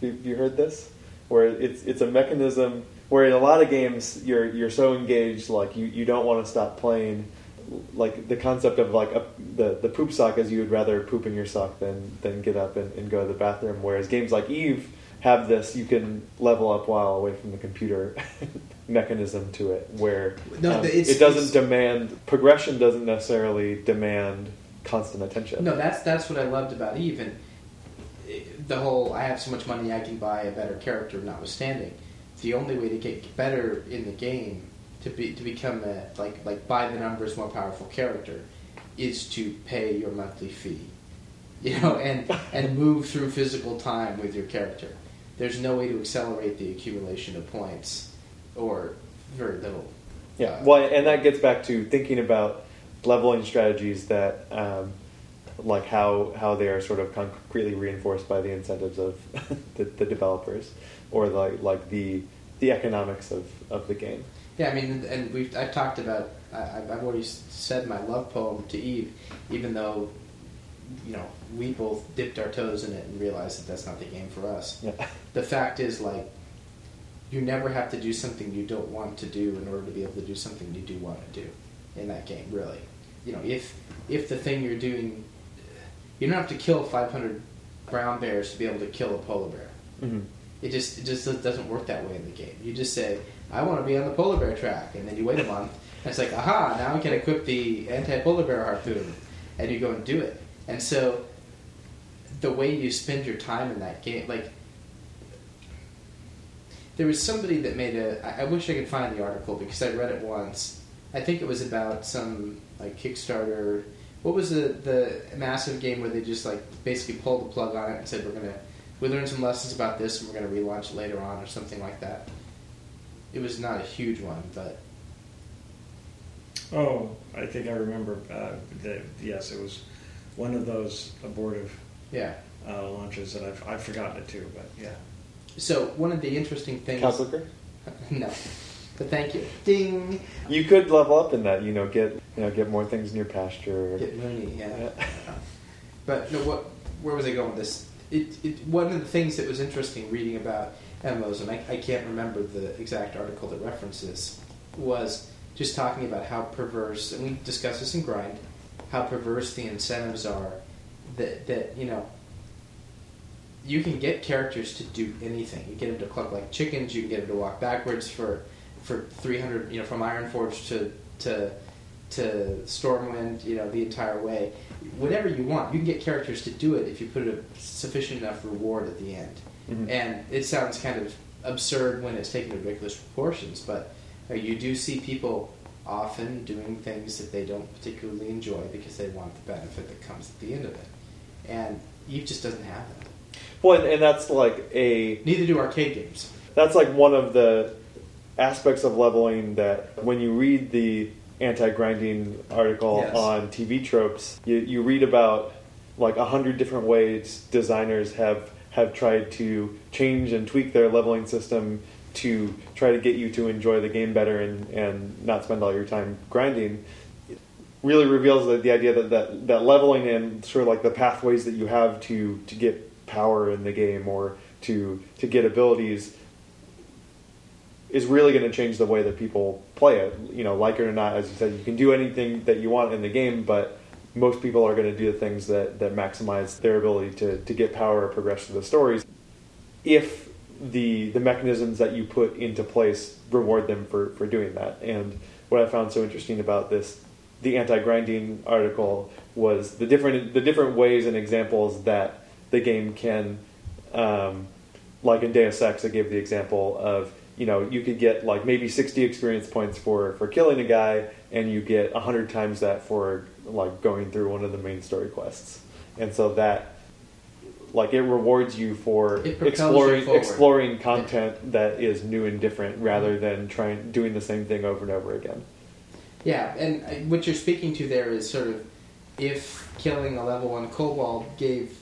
You, you heard this? Where it's it's a mechanism where in a lot of games you're you're so engaged like you, you don't want to stop playing. Like the concept of like a, the the poop sock is you would rather poop in your sock than than get up and, and go to the bathroom. Whereas games like Eve have this you can level up while away from the computer mechanism to it where No, um, it doesn't demand progression doesn't necessarily demand constant attention. No, that's that's what I loved about Eve, and eh, the whole I have so much money I can buy a better character. Notwithstanding, the only way to get better in the game to be to become a like like by the numbers more powerful character is to pay your monthly fee, you know, and and move through physical time with your character. There's no way to accelerate the accumulation of points, or very little. Yeah, Uh, well, and that gets back to thinking about leveling strategies that, um, like how how they are sort of concretely reinforced by the incentives of the, the developers, or like like the the economics of, of the game. Yeah, I mean, and we've I've talked about I, I've already said my love poem to Eve, even though you know we both dipped our toes in it and realized that that's not the game for us. Yeah. The fact is, like, you never have to do something you don't want to do in order to be able to do something you do want to do in that game. Really, you know, if if the thing you're doing, you don't have to kill 500 brown bears to be able to kill a polar bear. Mm-hmm. It just it just doesn't work that way in the game. You just say, "I want to be on the polar bear track," and then you wait a month, and it's like, "Aha! Now I can equip the anti-polar bear harpoon," and you go and do it. And so, the way you spend your time in that game, like, there was somebody that made a. I, wish I could find the article because I read it once. I think it was about some like Kickstarter what was the the massive game where they just like basically pulled the plug on it and said we're gonna we learned some lessons about this and we're gonna relaunch later on or something like that. It was not a huge one, but Oh, I think I remember. Uh, the, yes, it was one of those abortive yeah. uh, launches, and I've, I've forgotten it too. But yeah, So one of the interesting things. Cow Clicker? no, but thank you. Ding. You could level up in that, you know, get you know, get more things in your pasture. Get Mooney, yeah. Yeah. But no, what? Where was I going with this? It, it, one of the things that was interesting reading about And I, I can't remember the exact article that references, was just talking about how perverse, and we discussed this in Grind, how perverse the incentives are. That that you know, you can get characters to do anything. You get them to cluck like chickens. You can get them to walk backwards for for three hundred. You know, from Ironforge to to to Stormwind. You know, the entire way. Whatever you want, you can get characters to do it if you put a sufficient enough reward at the end. Mhm. And it sounds kind of absurd when it's taken to ridiculous proportions, but uh, you do see people often doing things that they don't particularly enjoy because they want the benefit that comes at the end of it. And Eve just doesn't have that. Well, and, and that's like a Neither do arcade games. that's like one of the aspects of leveling that when you read the anti-grinding article Yes. on TV tropes, you, you read about like a hundred different ways designers have have tried to change and tweak their leveling system to try to get you to enjoy the game better and, and not spend all your time grinding really reveals the, the idea that, that, that leveling and sort of like the pathways that you have to, to get power in the game or to to get abilities is really going to change the way that people play it. You know, like it or not, as you said, you can do anything that you want in the game, but most people are going to do the things that, that maximize their ability to, to get power or progress through the stories. If the the mechanisms that you put into place reward them for, for doing that. And what I found so interesting about this the anti-grinding article was the different the different ways and examples that the game can um, like in Deus Ex, I gave the example of you know you could get like maybe 60 experience points for for killing a guy, and you get 100 times that for like going through one of the main story quests, and so that like it rewards you for exploring exploring content that is new and different rather than trying doing the same thing over and over again. Yeah, and uh, what you're speaking to there is sort of if killing a level one kobold gave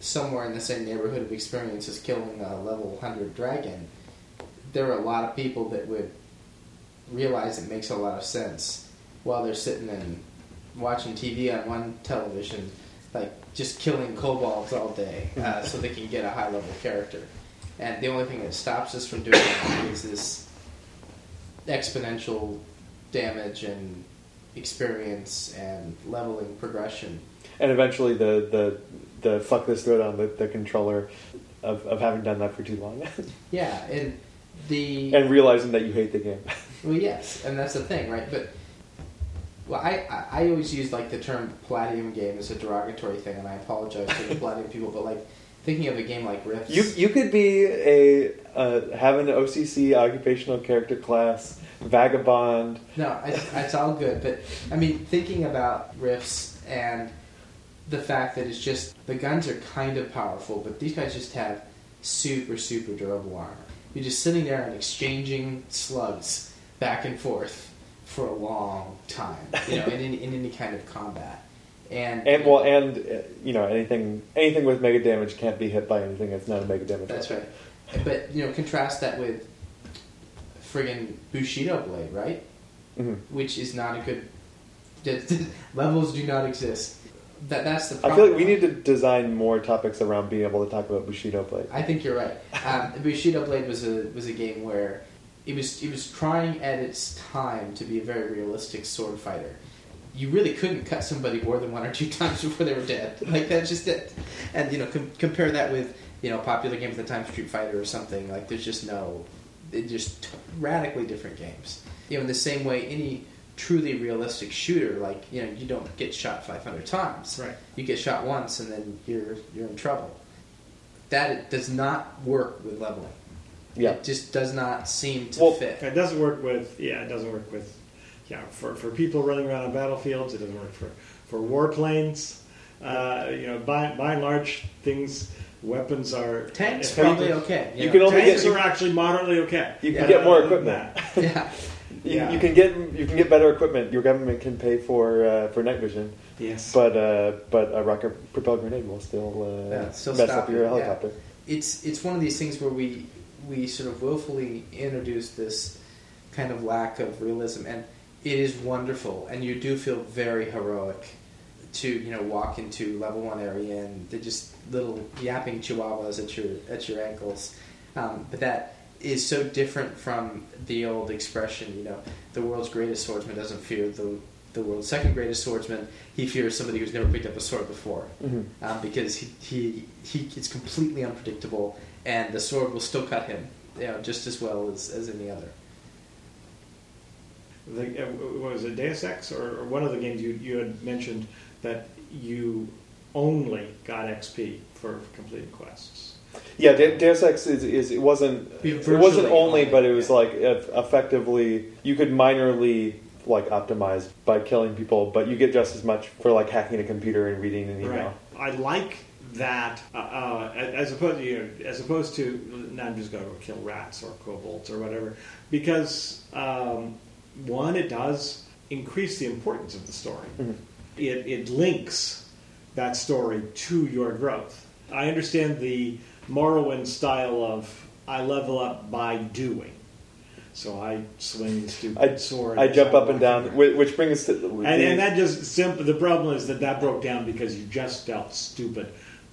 somewhere in the same neighborhood of experience as killing a level 100 dragon, there are a lot of people that would realize it makes a lot of sense while they're sitting and watching TV on one television, like just killing kobolds all day uh, so they can get a high level character. And the only thing that stops us from doing that is this exponential damage and experience and leveling progression. And eventually the the the fuck this throw down the, the controller of, of having done that for too long Yeah, and the and realizing that you hate the game. well, yes, and that's the thing, right? But well, I, I always use like the term Palladium game as a derogatory thing, and I apologize to the Palladium people, but like thinking of a game like Rifts, You you could be a uh, have an OCC occupational character class vagabond. No, I, it's all good. But I mean, thinking about rifts and the fact that it's just the guns are kind of powerful, but these guys just have super super durable armor. You're just sitting there and exchanging slugs back and forth for a long time, you know, in, any- in any kind of combat. And, And well, and uh, you know anything anything with mega damage can't be hit by anything that's not a mega damage. That's weapon. right. But you know, contrast that with friggin' Bushido blade, right? Mhm. Which is not a good. levels do not exist. That that's the Problem. I feel like we need to design more topics around being able to talk about Bushido blade. I think you're right. Um, Bushido Blade was a was a game where it was it was trying at its time to be a very realistic sword fighter. You really couldn't cut somebody more than one or two times before they were dead. Like that's just it. And you know, com- compare that with you know popular games at the time, Street Fighter or something. Like there's just no, they're just t- radically different games. You know, in the same way, any truly realistic shooter, like you know, you don't get shot 500 times. Right. You get shot once, and then you're you're in trouble that does not work with leveling. Yeah. It just does not seem to Well, fit. It doesn't work with yeah, it doesn't work with yeah for, for people running around on battlefields. It doesn't work for for warplanes. Uh, you know, by, by and large, things, weapons are Tanks effective. probably okay. You know. can only Tanks get- are actually moderately okay. You can Uh, get more equipment. that. yeah. You, Yeah. you can get you can get better equipment. Your government can pay for uh, for night vision, Yes. but uh, but a rocket propelled grenade will still, uh, Yeah, still mess stop up you, your yeah. helicopter. it's it's one of these things where we we sort of willfully introduce this kind of lack of realism, and it is wonderful, and you do feel very heroic to you know walk into level one area and they're just little yapping chihuahuas at your at your ankles, um, but that is so different from the old expression, you know, the world's greatest swordsman doesn't fear the the world's second greatest swordsman. He fears somebody who's never picked up a sword before Mhm. um, because he, he he is completely unpredictable, and the sword will still cut him, you know, just as well as, as any other. the, uh, what was it Deus Ex or, or one of the games you, you had mentioned that you only got XP for completing quests. Yeah, De- Deus Ex is, is it wasn't Be it wasn't only, only, but it was yeah. like eff- effectively you could minorly like optimize by killing people, but you get just as much for like hacking a computer and reading an email. Right. I like that uh, uh, as opposed to you know, as opposed to now I'm just going to go kill rats or kobolds or whatever because um, one it does increase the importance of the story. Mhm. It, it links that story to your growth. I understand the Morrowind style of I level up by doing. So I swing the stupid I, sword. I jump up and down, whi- which brings to and, and that just simple. The problem is that that broke down because you just dealt stupid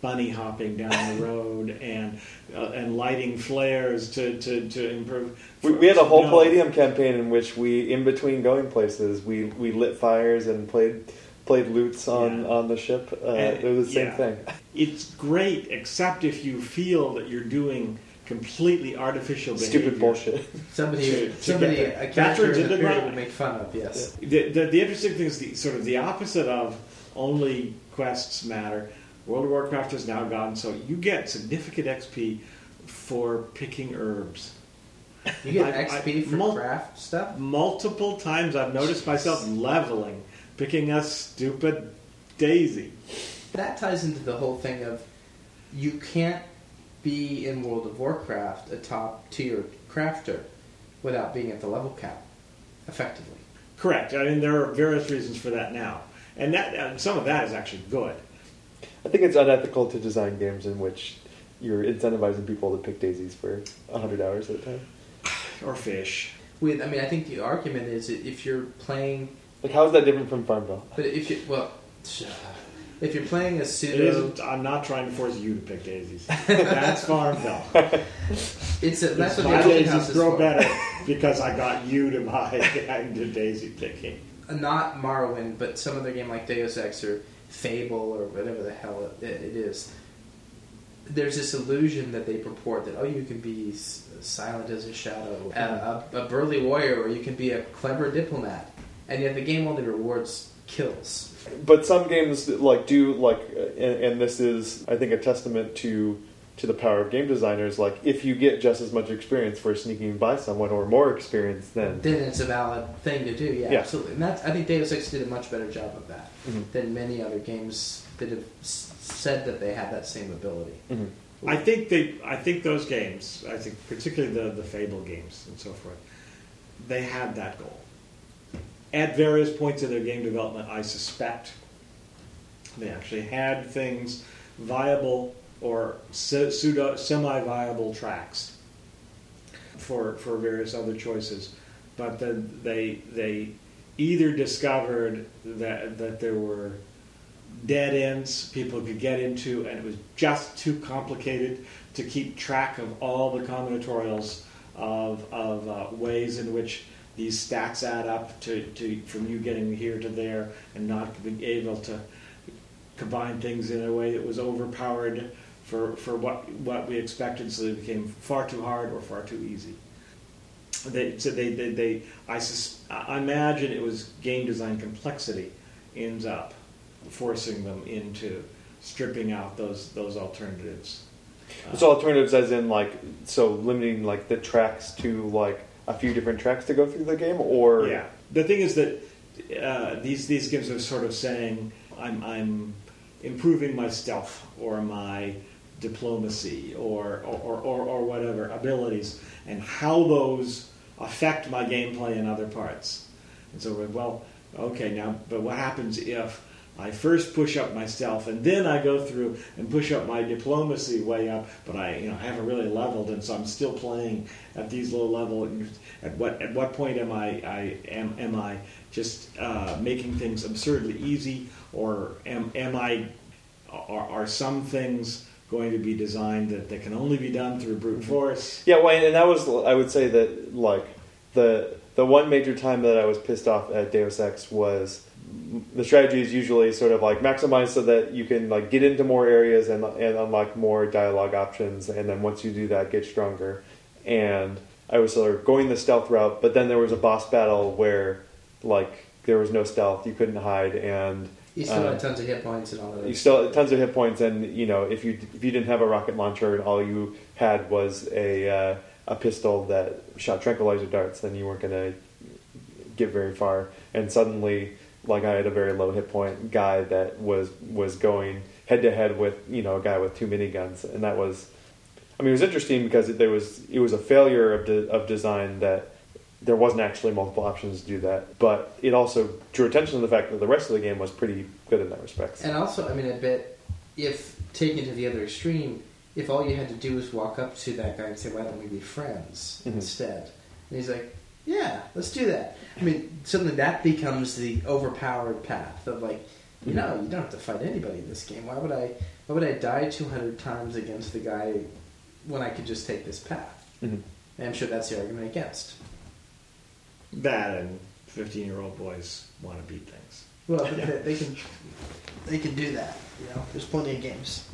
bunny hopping down the road and uh, and lighting flares to, to, to improve. we, we had a whole No. Palladium campaign in which we, in between going places, we, we lit fires and played played lutes on, Yeah. on the ship. Uh, And- it was the same yeah. thing. It's great, except if you feel that you're doing completely artificial behavior. Stupid bullshit. Somebody, To- to somebody, a character in the into period would make fun of. Yes. The, the, the interesting thing is the sort of the opposite of only quests matter. World of Warcraft has now gotten so you get significant XP for picking herbs. You get I- I- XP for mul- craft stuff. Multiple times I've noticed myself leveling, picking a stupid daisy. That ties into the whole thing of you can't be in World of Warcraft a top tier crafter without being at the level cap, effectively. Correct. I mean, there are various reasons for that now, and that and some of that is actually good. I think it's unethical to design games in which you're incentivizing people to pick daisies for 100 hours at a time. Or fish. With, I mean, I think the argument is that if you're playing, Like, how is that different from Farmville? but if you well, if you're playing a It pseudo, isn't. I'm not trying to force you to pick daisies. That's Farmville. it's a, that's what my the open daisies house is grow for. better because I got you to buy into daisy picking. not Morrowind, but some other game like Deus Ex or Fable or whatever the hell it, it is. There's this illusion that they purport that oh you can be silent as a shadow, a, a, a burly warrior, or you can be a clever diplomat, and yet the game only rewards kills. But some games like do like, and, and this is I think a testament to to the power of game designers. Like, if you get just as much experience for sneaking by someone or more experience, then Then it's a valid thing to do. Yeah, Yeah. absolutely. And that's, I think Deus Ex did a much better job of that Mhm. than many other games that have said that they have that same ability. Mhm. I think they. I think those games. I think particularly the the Fable games and so forth. They had that goal. At various points in their game development, I suspect they actually had things viable or pseudo semi-viable tracks for for various other choices, but they they either discovered that that there were dead ends people could get into, and it was just too complicated to keep track of all the combinatorials of, of uh, ways in which these stats add up to, to from you getting here to there and not being able to combine things in a way that was overpowered for, for what, what we expected, so they became far too hard or far too easy. They, so they, they, they I, sus- I imagine it was game design complexity ends up forcing them into stripping out those those alternatives. Uh, so alternatives as in like so limiting like the tracks to like a few different tracks to go through the game, or yeah, the thing is that uh, these these games are sort of saying I'm, I'm improving my stealth or my diplomacy or, or, or, or whatever abilities and how those affect my gameplay in other parts. And so, we're, well, okay, now, but what happens if I first push up myself and then I go through and push up my diplomacy way up, but I, you know, I haven't really leveled, and so I'm still playing at these low level. At what at what point am I, I am am I just uh, making things absurdly easy, or am am I are, are some things going to be designed that, that can only be done through brute mm-hmm. force? Yeah, well, and that was I would say that like the the one major time that I was pissed off at Deus Ex was the strategy is usually sort of like maximize so that you can like get into more areas and and unlock more dialogue options, and then once you do that, get stronger. And I was sort of going the stealth route, but then there was a boss battle where like there was no stealth, you couldn't hide, and You still Um, had tons of hit points and all of that. you still had tons of hit points, and you know if you if you didn't have a rocket launcher and all you had was a uh, a pistol that shot tranquilizer darts, then you weren't going to get very far. And suddenly, like I had a very low hit point guy that was was going head to head with you know a guy with two miniguns, and that was, I mean, it was interesting because there was it was a failure of de- of design that there wasn't actually multiple options to do that, but it also drew attention to the fact that the rest of the game was pretty good in that respect. And also, I mean, I bet if taken to the other extreme, if all you had to do was walk up to that guy and say, "Why don't we be friends Mhm. instead?" and he's like, "Yeah, let's do that." I mean, suddenly that becomes the overpowered path of like, you Mhm. know, you don't have to fight anybody in this game. Why would I? Why would I die two hundred times against the guy when I could just take this path? Mhm. And I'm sure that's the argument against. That and 15 year old boys want to beat things. Well, but they, they can they can do that. You know, there's plenty of games.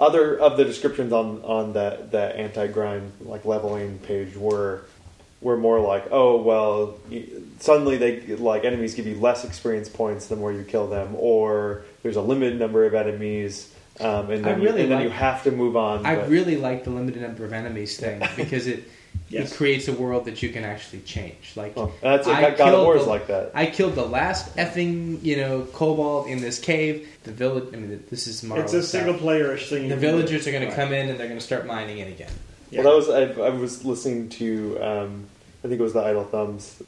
other of the descriptions on on that that anti grind like leveling page were were more like oh well y- suddenly they like enemies give you less experience points the more you kill them or there's a limited number of enemies um, and then, really you, and then like- you have to move on. I but- really like the limited number of enemies thing because it Yes. it creates a world that you can actually change. Like Oh, and that's I God of killed War is the- like that. I killed the last effing you know kobold in this cave. The village. I mean, this is Marvel. It's a stuff. single playerish thing. The can do. villagers are going Right. to come in and they're going to start mining it again. Yeah. Well, that was I, I was listening to um, I think it was the Idle Thumbs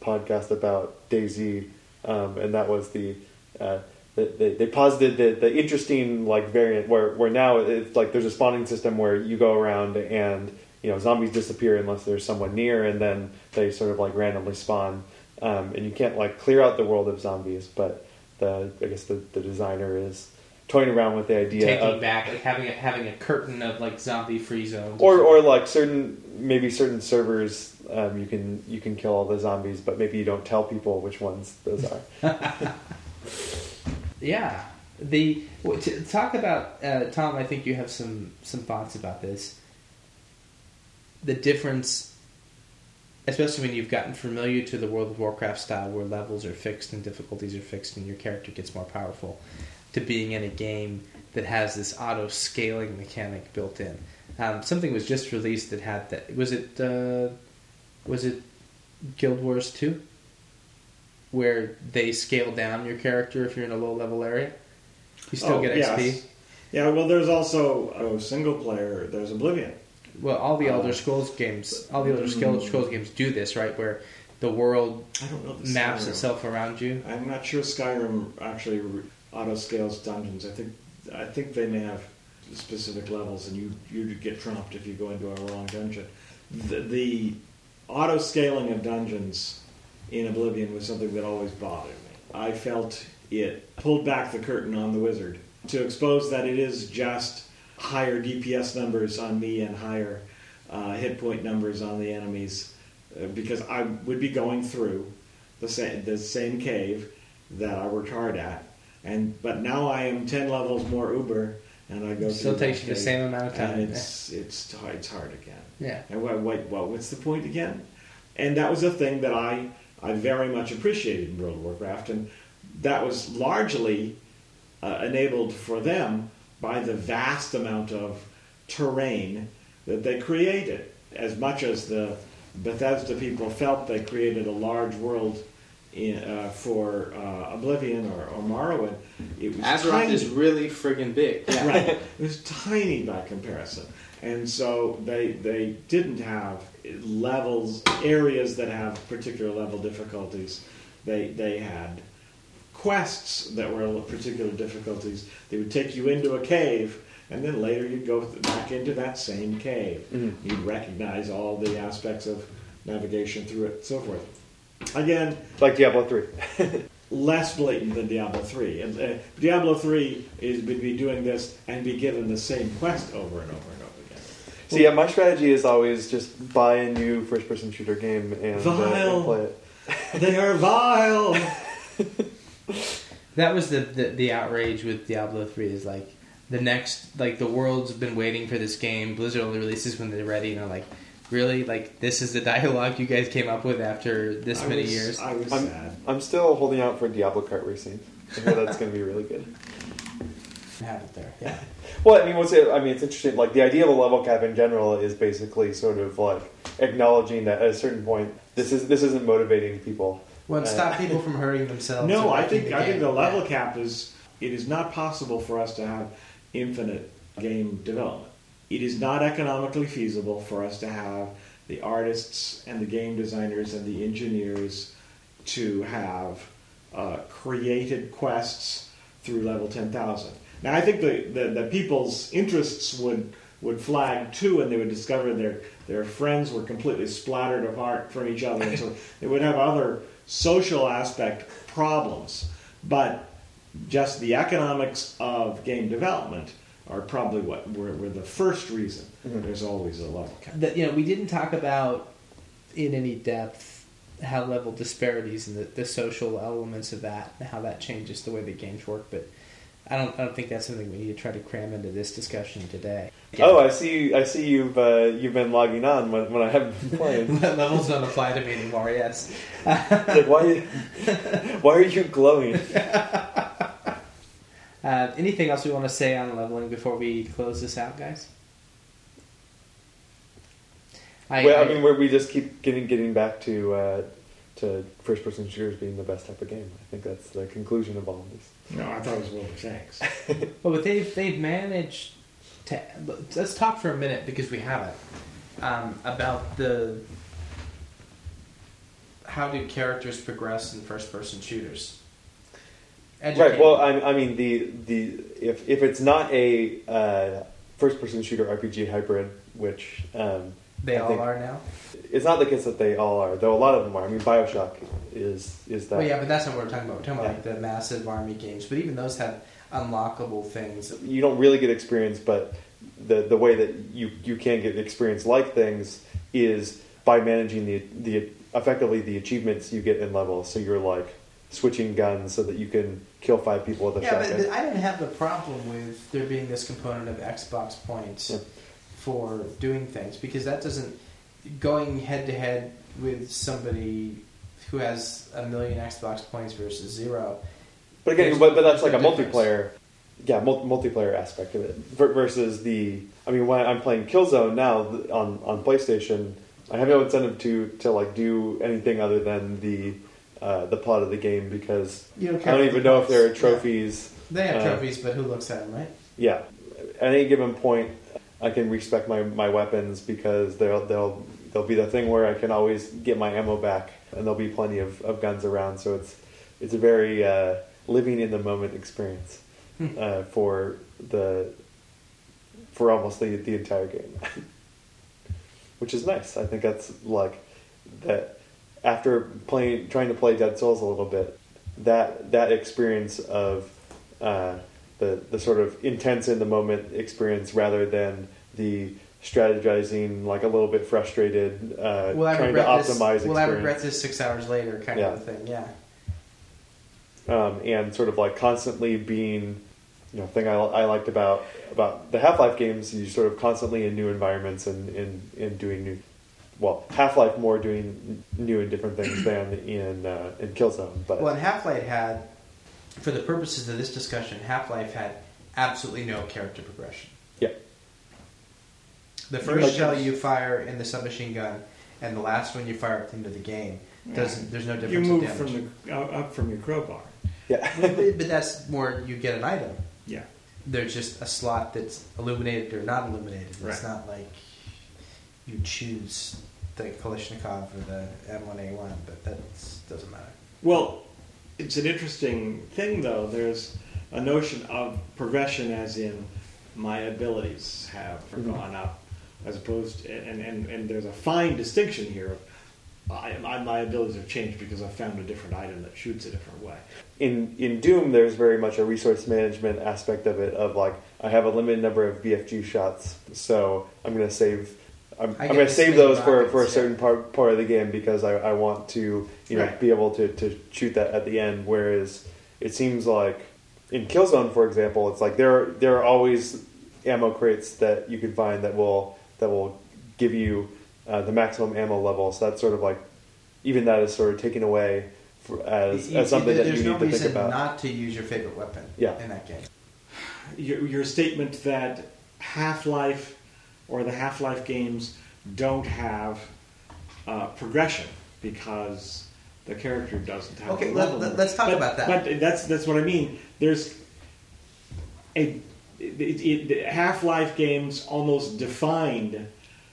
podcast about DayZ, um, and that was the uh, they, they posited the, the interesting like variant where where now it's like there's a spawning system where you go around and you know zombies disappear unless there's someone near, and then they sort of like randomly spawn, um, and you can't like clear out the world of zombies, but the I guess the, the designer is toying around with the idea of Taking of back, like having a, having a curtain of like zombie free zones. or or like certain maybe certain servers um, you can you can kill all the zombies, but maybe you don't tell people which ones those are. Yeah. The to talk about uh, Tom. I think you have some some thoughts about this. The difference, especially when you've gotten familiar to the World of Warcraft style, where levels are fixed and difficulties are fixed, and your character gets more powerful, to being in a game that has this auto scaling mechanic built in. Um, something was just released that had that. Was it? Uh, was it Guild Wars two? where they scale down your character if you're in a low level area. You still Oh, get yes. XP. Yeah, well, there's also a single player. There's Oblivion. Well, all the Elder Uh, Scrolls games, all the Elder Scrolls Scrolls games do this, right? Where the world I don't know. The maps Skyrim. itself around you. I'm not sure Skyrim actually auto scales dungeons. I think I think they may have specific levels, and you you get trumped if you go into a wrong dungeon. The, the auto scaling of dungeons in Oblivion was something that always bothered me. I felt it pulled back the curtain on the wizard to expose that it is just higher DPS numbers on me and higher uh, hit point numbers on the enemies, uh, because I would be going through the same the same cave that I worked hard at, and but now I am ten levels more uber, and I go still takes you the same amount of time. and it's it's hard, it's hard again. Yeah. And what, what, what, what's the point again? And that was a thing that I, I very much appreciated in World of Warcraft, and that was largely uh, enabled for them by the vast amount of terrain that they created. As much as the Bethesda people felt they created a large world in, uh, for uh, Oblivion or, or Morrowind, it was Azeroth tiny. is really friggin' big. Yeah. right. It was tiny by comparison, and so they they didn't have levels areas that have particular level difficulties. They they had quests that were particular difficulties. They would take you into a cave, and then later you'd go back into that same cave. You'd recognize all the aspects of navigation through it, and so forth. Again, Like Diablo three. less blatant than Diablo 3. And uh, Diablo 3 is would be doing this and be given the same quest over and over and over again. So yeah, my strategy is always just buy a new first-person shooter game and, uh, and play it. They are vile. That was the, the the outrage with Diablo three is like the next like the world's been waiting for this game. Blizzard only releases when they're ready, and I'm like, really? Like this is the dialogue you guys came up with after this I many was- years? I was I'm, sad. I'm still holding out for Diablo Kart Racing. I hear that's going to be really good. Have it there, yeah. Well, I mean, what's it? I mean, it's interesting. Like the idea of a level cap in general is basically sort of like acknowledging that at a certain point, this is this isn't motivating people. Well, Uh, stop people from hurting themselves. No, I think the I think the level Yeah. cap is it is not possible for us to have infinite game development. It is not economically feasible for us to have the artists and the game designers and the engineers to have uh, created quests through level 10,000. Now, I think the, the, the people's interests would would flag too, and they would discover their their friends were completely splattered apart from each other, and so they would have other social aspect problems. But just the economics of game development are probably what were, were the first reason mm-hmm. there's always a level cap. that you know we didn't talk about in any depth how level disparities and the, the social elements of that and how that changes the way the games work but I don't, I don't think that's something we need to try to cram into this discussion today. Oh, I see. I see you've uh, you've been logging on when, when I haven't been playing. Levels don't apply to me anymore. Yes. like, why? Why are you glowing? Uh, anything else we want to say on leveling before we close this out, guys? I, well, I I- mean, where we just keep getting getting back to uh, to first person shooters being the best type of game. I think that's the conclusion of all of this. No, I thought it was Wilbur Shanks. Well, but they've they've managed to. Let's talk for a minute because we haven't um, about the how do characters progress in first person shooters. Right. Well, I, I mean, the the if if it's not a uh, first person shooter RPG hybrid, which um, they I all think- are now. it's not the case that they all are, though a lot of them are. I mean, Bioshock is is that. Well, yeah, but that's not what we're talking about. We're talking about Yeah. like the massive army games, but even those have unlockable things. you don't really get experience, but the the way that you you can get experience like things is by managing the the effectively the achievements you get in levels. So you're like switching guns so that you can kill five people with a Yeah, but, shotgun. but I didn't have the problem with there being this component of Xbox points Yeah. for doing things because that doesn't going head to head with somebody who has a million Xbox points versus zero. But again, but, but that's like a difference. multiplayer, yeah, mul- multiplayer aspect of it ver- versus the. I mean, when I'm playing Killzone now on on PlayStation, I have no incentive to to like do anything other than the uh, the plot of the game because You don't I don't even know if there are Yeah. trophies. They have Uh, trophies, but who looks at them, right? Yeah, at any given point, I can respec my, my weapons because they'll they'll they'll be the thing where I can always get my ammo back, and there'll be plenty of, of guns around. So it's it's a very uh, living in the moment experience uh, for the for almost the the entire game, which is nice. I think that's like that after playing trying to play Dark Souls a little bit, that that experience of uh, the the sort of intense in the moment experience rather than the strategizing like a little bit frustrated uh, Will trying to regret this? optimize Will I regret this six hours later? Kind Yeah. of thing. Yeah. um, and sort of like constantly being you know thing I, I liked about about the Half Life games you sort of constantly in new environments and in in doing new well Half Life more doing new and different things than in uh, in Killzone but Well, and Half Life had, for the purposes of this discussion, Half Life had absolutely no character progression. Yeah The first Like- shell you fire in the submachine gun, and the last one you fire at the end of the game, doesn't. There's no difference. You in move damage. from the up up from your crowbar. Yeah. but, but that's more you get an item. Yeah. There's just a slot that's illuminated or not illuminated. It's Right. not like you choose the Kalashnikov or the M1A1, but that doesn't matter. Well, it's an interesting thing, though. There's a notion of progression, as in my abilities have Mhm. gone up, as opposed, and, and, and there's a fine distinction here. I, my, my abilities have changed because I found a different item that shoots a different way. in in Doom, there's very much a resource management aspect of it. Of like, I have a limited number of BFG shots, so I'm going to save. I'm, I I'm going to save those for, rockets, for a yeah. certain part part of the game because I, I want to you know Right. be able to, to shoot that at the end. Whereas it seems like in Killzone, for example, it's like there are, there are always ammo crates that you can find that will that will give you uh, the maximum ammo level. So that's sort of like even that is sort of taken away for, as, You- as something you- that you need no to think reason about. not to use your favorite weapon. Yeah. in that game. Your, your statement that Half Life or the Half Life games don't have uh, progression because the character doesn't have. Okay, the let- level. let- let's talk But- about that. But that's that's what I mean. There's a it, it, Half Life games almost defined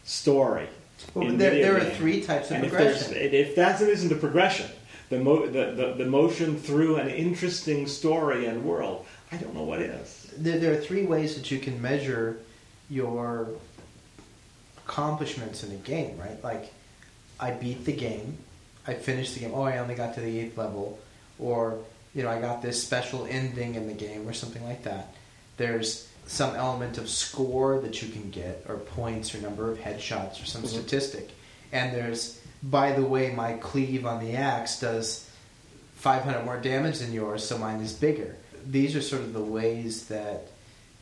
story. Well, there, there are three types of And if, progression. if that isn't a progression, the, mo- the, the, the motion through an interesting story and world, I don't know what is. There, there are three ways that you can measure your accomplishments in a game, right? Like, I beat the game, I finished the game. Oh, I only got to the eighth level, or you know, I got this special ending in the game, or something like that. There's some element of score that you can get, or points, or number of headshots, or some Mhm. statistic. And there's, by the way, my cleave on the axe does 500 more damage than yours, so mine is bigger. These are sort of the ways that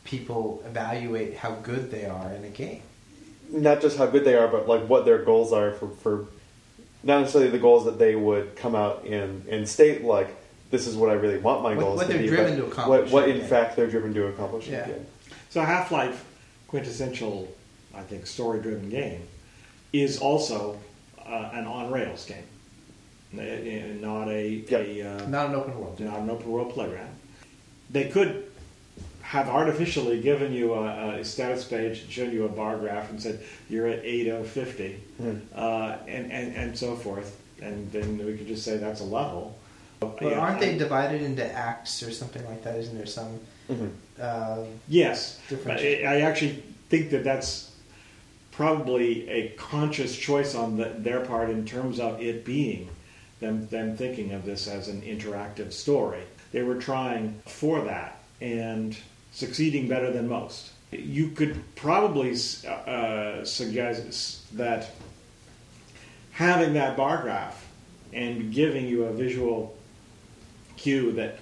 people evaluate how good they are in a game. not just how good they are, but like what their goals are for, for not necessarily the goals that they would come out and, and state like this is what I really want my What- goals what to they're be, driven but to accomplish What, what in in game. fact they're driven to accomplish. in the Yeah. game. So Half Life, quintessential, I think, story driven game, is also uh, an on rails game. Uh, uh, Not a, Yep. a uh, Not an open world. not an open world playground. They could have artificially given you a, a status page and shown you a bar graph and said you're at 8 of 50 Hmm. uh, and, and, and so forth. And then we could just say that's a level. But Yeah, aren't they divided into acts or something like that? Isn't there some? Mhm. Uh, Yes, Different- I I actually think that that's probably a conscious choice on the, their part in terms of it being them them thinking of this as an interactive story. They were trying for that and succeeding better than most. You could probably uh, suggest that having that bar graph and giving you a visual cue that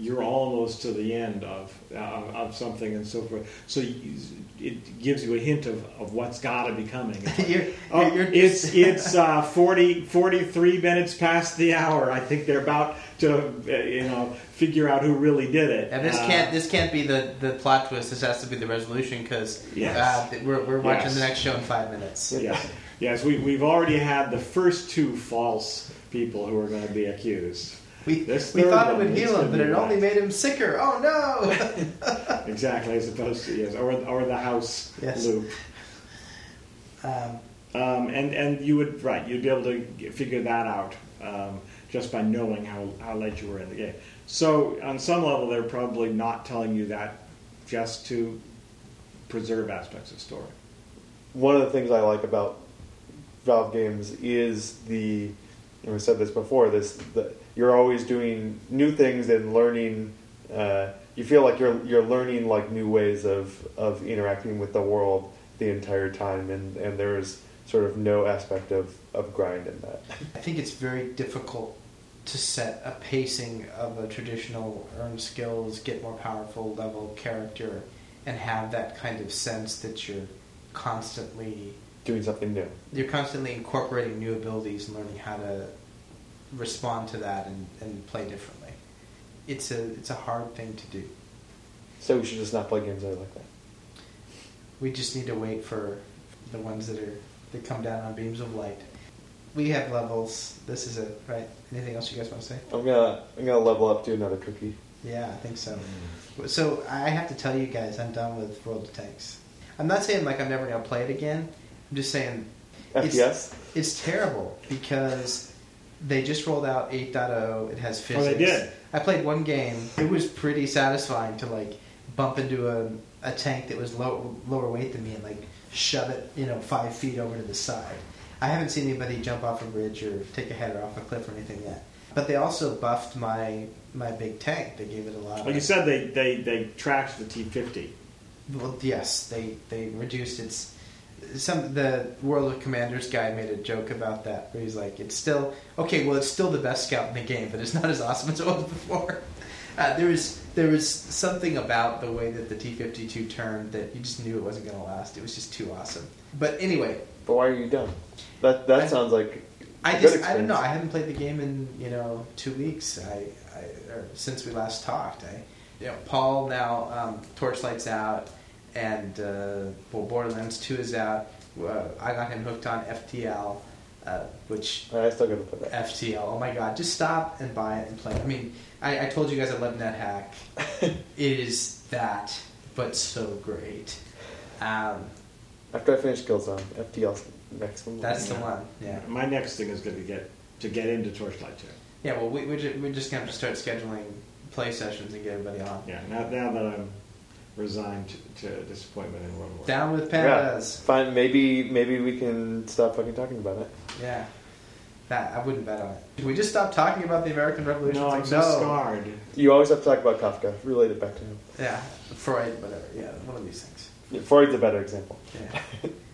you're almost to the end of uh, of something and so forth. So you, it gives you a hint of, of what's got to be coming. You're- Oh, you're- it's it's uh, 40, 43 minutes past the hour. I think they're about to uh, you know figure out who really did it. and this Uh, can't this can't be the, the plot twist. This has to be the resolution because Yes. uh, we're, we're watching Yes. the next show in five minutes. yes, yes. We we've already had the first two false people who are going to be accused. We, This we thought it would heal him, but it only right. made him sicker. Oh no! Exactly, as opposed to yes, or or the house Yes. loop. um, Um, and and you would right, you'd be able to figure that out um, just by knowing how, how late you were in the game. So on some level, they're probably not telling you that just to preserve aspects of story. One of the things I like about Valve games is the, and we said this before, this the, you're always doing new things and learning. Uh, you feel like you're you're learning like new ways of, of interacting with the world the entire time, and, and there's sort of no aspect of, of grind in that. I think it's very difficult to set a pacing of a traditional earn skills, get more powerful level character, and have that kind of sense that you're constantly Doing something new. you're constantly incorporating new abilities and learning how to respond to that and, and play differently. It's a it's a hard thing to do. So we should just not play games that are like that. We just need to wait for the ones that are that come down on beams of light. we have levels. This is it, right? Anything else you guys want to say? I'm gonna I'm gonna level up to another cookie. Yeah, I think so. Mm. So I have to tell you guys, I'm done with World of Tanks. I'm not saying like I'm never gonna play it again. I'm just saying It's- it's terrible because they just rolled out 8.0. It has physics. Oh, they did. I played one game. It was pretty satisfying to like bump into a, a tank that was low, lower weight than me and like shove it, you know, five feet over to the side. I haven't seen anybody jump off a bridge or take a header off a cliff or anything yet. But they also buffed my my big tank. They gave it a lot. Like of, you said, they, they, they tracked the T50. Well, yes, they they reduced its. Some the World of Commanders guy made a joke about that, where he's like, "It's still okay. Well, it's still the best scout in the game, but it's not as awesome as it was before." Uh, there was there was something about the way that the T fifty two turned that you just knew it wasn't going to last. It was just too awesome. But anyway, But why are you done? That that I- sounds like I just I don't know. I haven't played the game in you know two weeks. I, I or since we last talked. I you know Paul now um, Torchlight's out and uh, well, Borderlands Two is out. Uh, I got him hooked on FTL, uh, which I still gotta play that. FTL. Oh my god! Just stop and buy it and play. it. I mean, I, I told you guys I love NetHack. it is that, but so great. Um, After I finish Killzone, FTL's next one. that's the Yeah. one. Yeah. My next thing is going to get to get into Torchlight 2. Yeah. Well, we, we're, just, we're just gonna have to start scheduling play sessions and get everybody on. Yeah, now, now that I'm resigned to, to disappointment in World War. Down with Yeah, pandas. fine. Maybe maybe we can stop fucking talking about it. Yeah. That I wouldn't bet on it. Should we just stop talking about the American Revolution? No, I'm It's so like, no. scarred. You always have to talk about Kafka. Relate it back to him. Yeah, Freud, whatever. Yeah, one of these things. Freud's a better example. Yeah.